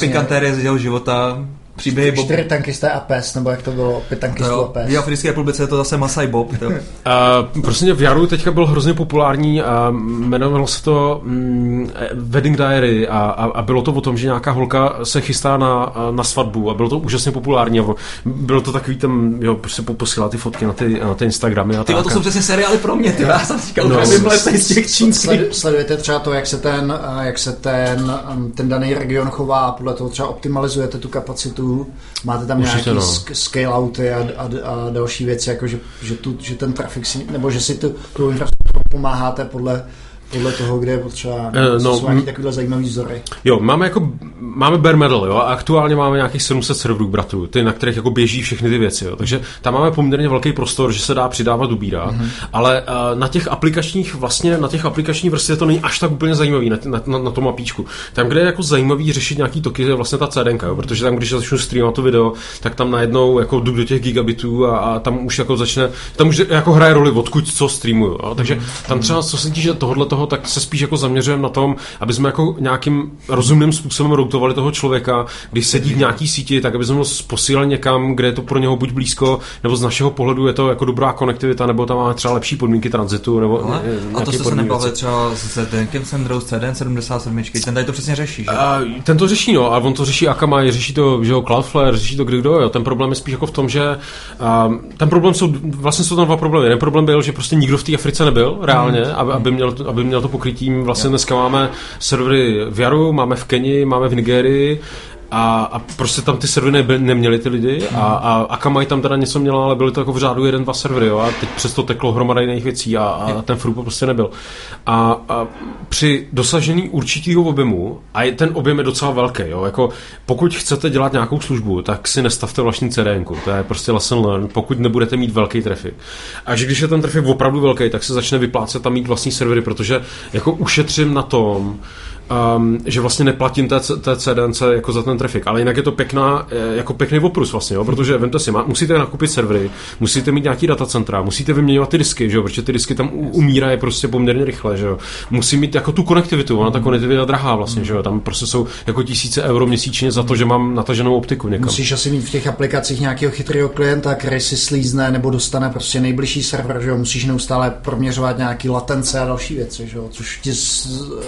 pikantérie z jeho života, příběhy Bob... Čtyři tankisté a pes, nebo jak to bylo, pět tankistů a pes. V Africké republice je to zase Masai Bob. To. uh, prostě v Jaru teďka byl hrozně populární a jmenovalo se to um, Wedding Diary a, a, a, bylo to o tom, že nějaká holka se chystá na, na svatbu a bylo to úžasně populární a bylo to takový tam, jo, prostě posílá ty fotky na ty, na ty Instagramy a ty, tak. to jsou přesně seriály pro mě, ty, já jsem říkal, no, z těch čínských. Sledujete třeba to, jak se ten, jak se ten, ten daný region chová a podle toho třeba optimalizujete tu kapacitu projektů, máte tam Určitě nějaký no. scale-outy a, a, a, další věci, jako že, že, tu, že ten trafik si, nebo že si tu, tu infrastrukturu pomáháte podle Podle toho, kde je potřeba, Eh, no, jsou nějaký m- takovýhle zajímavý vzory. Jo, máme jako, máme bare metal, jo, a aktuálně máme nějakých 700 serverů, bratrů, ty, na kterých jako běží všechny ty věci, jo, takže tam máme poměrně velký prostor, že se dá přidávat, ubírat, mm-hmm. ale uh, na těch aplikačních, vlastně na těch aplikačních vrstvě to není až tak úplně zajímavý, na, na, na, na tom mapíčku. Tam, kde je jako zajímavý řešit nějaký toky, je vlastně ta CDNka, jo, protože tam, když začnu streamovat to video, tak tam najednou jako jdu do těch gigabitů a, a tam už jako začne, tam už jako hraje roli, odkud co streamuju, jo, takže tam třeba, co se týče tohohle toho, tak se spíš jako zaměřujeme na tom, aby jsme jako nějakým rozumným způsobem routovali toho člověka, když sedí v nějaký síti, tak aby jsme ho posílali někam, kde je to pro něho buď blízko, nebo z našeho pohledu je to jako dobrá konektivita, nebo tam máme třeba lepší podmínky tranzitu, nebo Ale, a to jste se nebavili třeba s Denkem Sandrou z CDN 77, ten tady to přesně řeší, že? A ten to řeší, no, a on to řeší Akamai, řeší to, že jo, Cloudflare, řeší to kdo, jo. Ten problém je spíš jako v tom, že um, ten problém jsou, vlastně jsou tam dva problémy. Jeden problém byl, že prostě nikdo v té Africe nebyl reálně, aby, aby, měl, to- aby měl to pokrytí. Vlastně dneska máme servery v Jaru, máme v Keni, máme v Nigerii, a, a prostě tam ty servery nebyly, neměly ty lidi a, a Akamai tam teda něco měla, ale byly to jako v řádu jeden, dva servery jo, a teď přesto teklo hromada jiných věcí a, a ten fruit prostě nebyl. A, a při dosažení určitého objemu, a ten objem je docela velký, jo, jako pokud chcete dělat nějakou službu, tak si nestavte vlastní CDN, to je prostě lesson learn, pokud nebudete mít velký trafik. A že když je ten trafik opravdu velký, tak se začne vyplácet tam mít vlastní servery, protože jako ušetřím na tom, um, že vlastně neplatím té, té CDNC jako za ten trafik, ale jinak je to pěkná, eh, jako pěkný oprus vlastně, jo, protože vemte si, má, musíte nakoupit servery, musíte mít nějaký datacentra, musíte vyměňovat ty disky, že jo, protože ty disky tam umírají prostě poměrně rychle, že jo. Musí mít jako tu konektivitu, ona ta konektivita je drahá vlastně, že jo, tam prostě jsou jako tisíce euro měsíčně za to, že mám nataženou optiku někam. Musíš asi mít v těch aplikacích nějakého chytrého klienta, který si slízne nebo dostane prostě nejbližší server, že jo? musíš neustále proměřovat nějaký latence a další věci, že jo? což ti,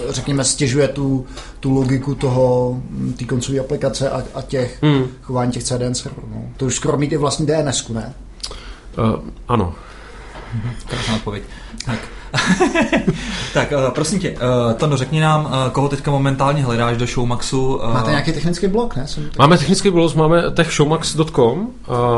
řekněme, stěžuje tu, tu logiku toho, té koncové aplikace a, a těch Hmm. chování těch CDN serverů. No. To už skoro mít i vlastní DNS, ne? Uh, ano. Krásná odpověď. Tak. tak, uh, prosím tě, uh, Tondo, řekni nám, uh, koho teďka momentálně hledáš do Showmaxu. Uh, Máte nějaký technický blok, ne? Jsem tak... Máme technický blog, máme techshowmax.com.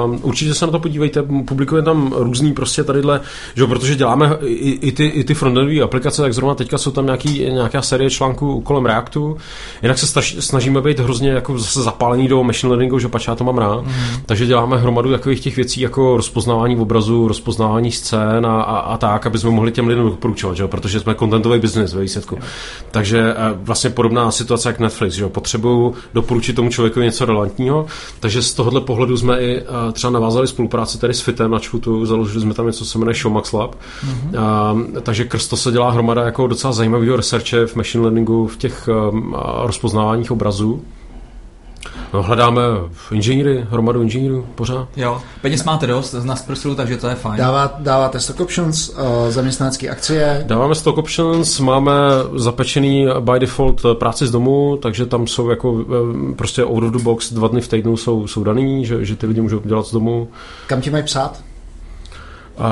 Um, určitě se na to podívejte, publikujeme tam různý prostě tadyhle, že jo, protože děláme i, i ty, i ty frontendové aplikace, tak zrovna teďka jsou tam nějaký, nějaká série článků kolem Reactu. Jinak se staž, snažíme být hrozně jako zase zapálení do machine learningu, že pač já to mám rád. Mm. Takže děláme hromadu takových těch věcí jako rozpoznávání obrazu, rozpoznávání scén a, a, a tak, aby jsme mohli těm lidem doporučovat, že jo, protože jsme contentový business ve výsledku. Takže eh, vlastně podobná situace jak Netflix, že jo, potřebuju doporučit tomu člověku něco relevantního, takže z tohohle pohledu jsme i eh, třeba navázali spolupráci tady s Fitem na Čvutu, založili jsme tam něco, co se jmenuje Showmax Lab, mm-hmm. a, takže krz to se dělá hromada jako docela zajímavého researche v machine learningu, v těch um, rozpoznáváních obrazů. No, hledáme inženýry, hromadu inženýrů pořád. Jo, peněz máte dost z nás prstu, takže to je fajn. Dává, dáváte stock options, uh, zaměstnanecké akcie, Dáváme stock options, máme zapečený by default práci z domu, takže tam jsou jako eh, prostě out of the box dva dny v týdnu jsou, jsou daný, že, že ty lidi můžou dělat z domu. kam ti mají psát? Uh,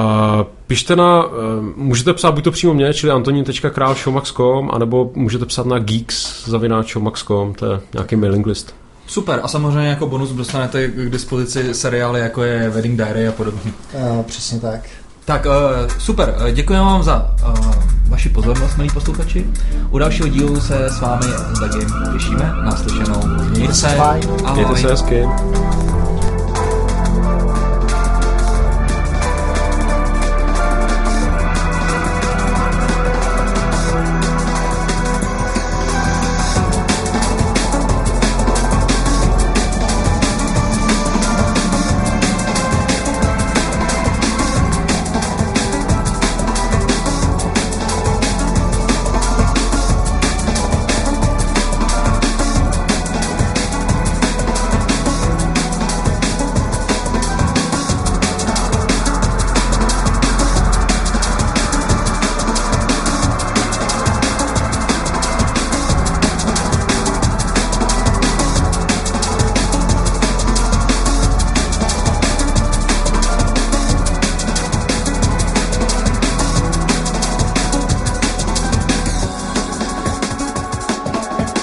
pište na, uh, můžete psát buď to přímo mě, čili antonin.král.showmax.com, anebo můžete psát na geeks.showmax.com, to je nějaký mailing list. Super, a samozřejmě jako bonus dostanete k dispozici seriály, jako je Wedding Diary a podobně. Uh, přesně tak. Tak, uh, super, uh, děkujeme vám za uh, vaši pozornost, milí posluchači. U dalšího dílu se s vámi s Dagim těšíme. Naslyšenou. Mějte se. Ahoj. Mějte se hezky.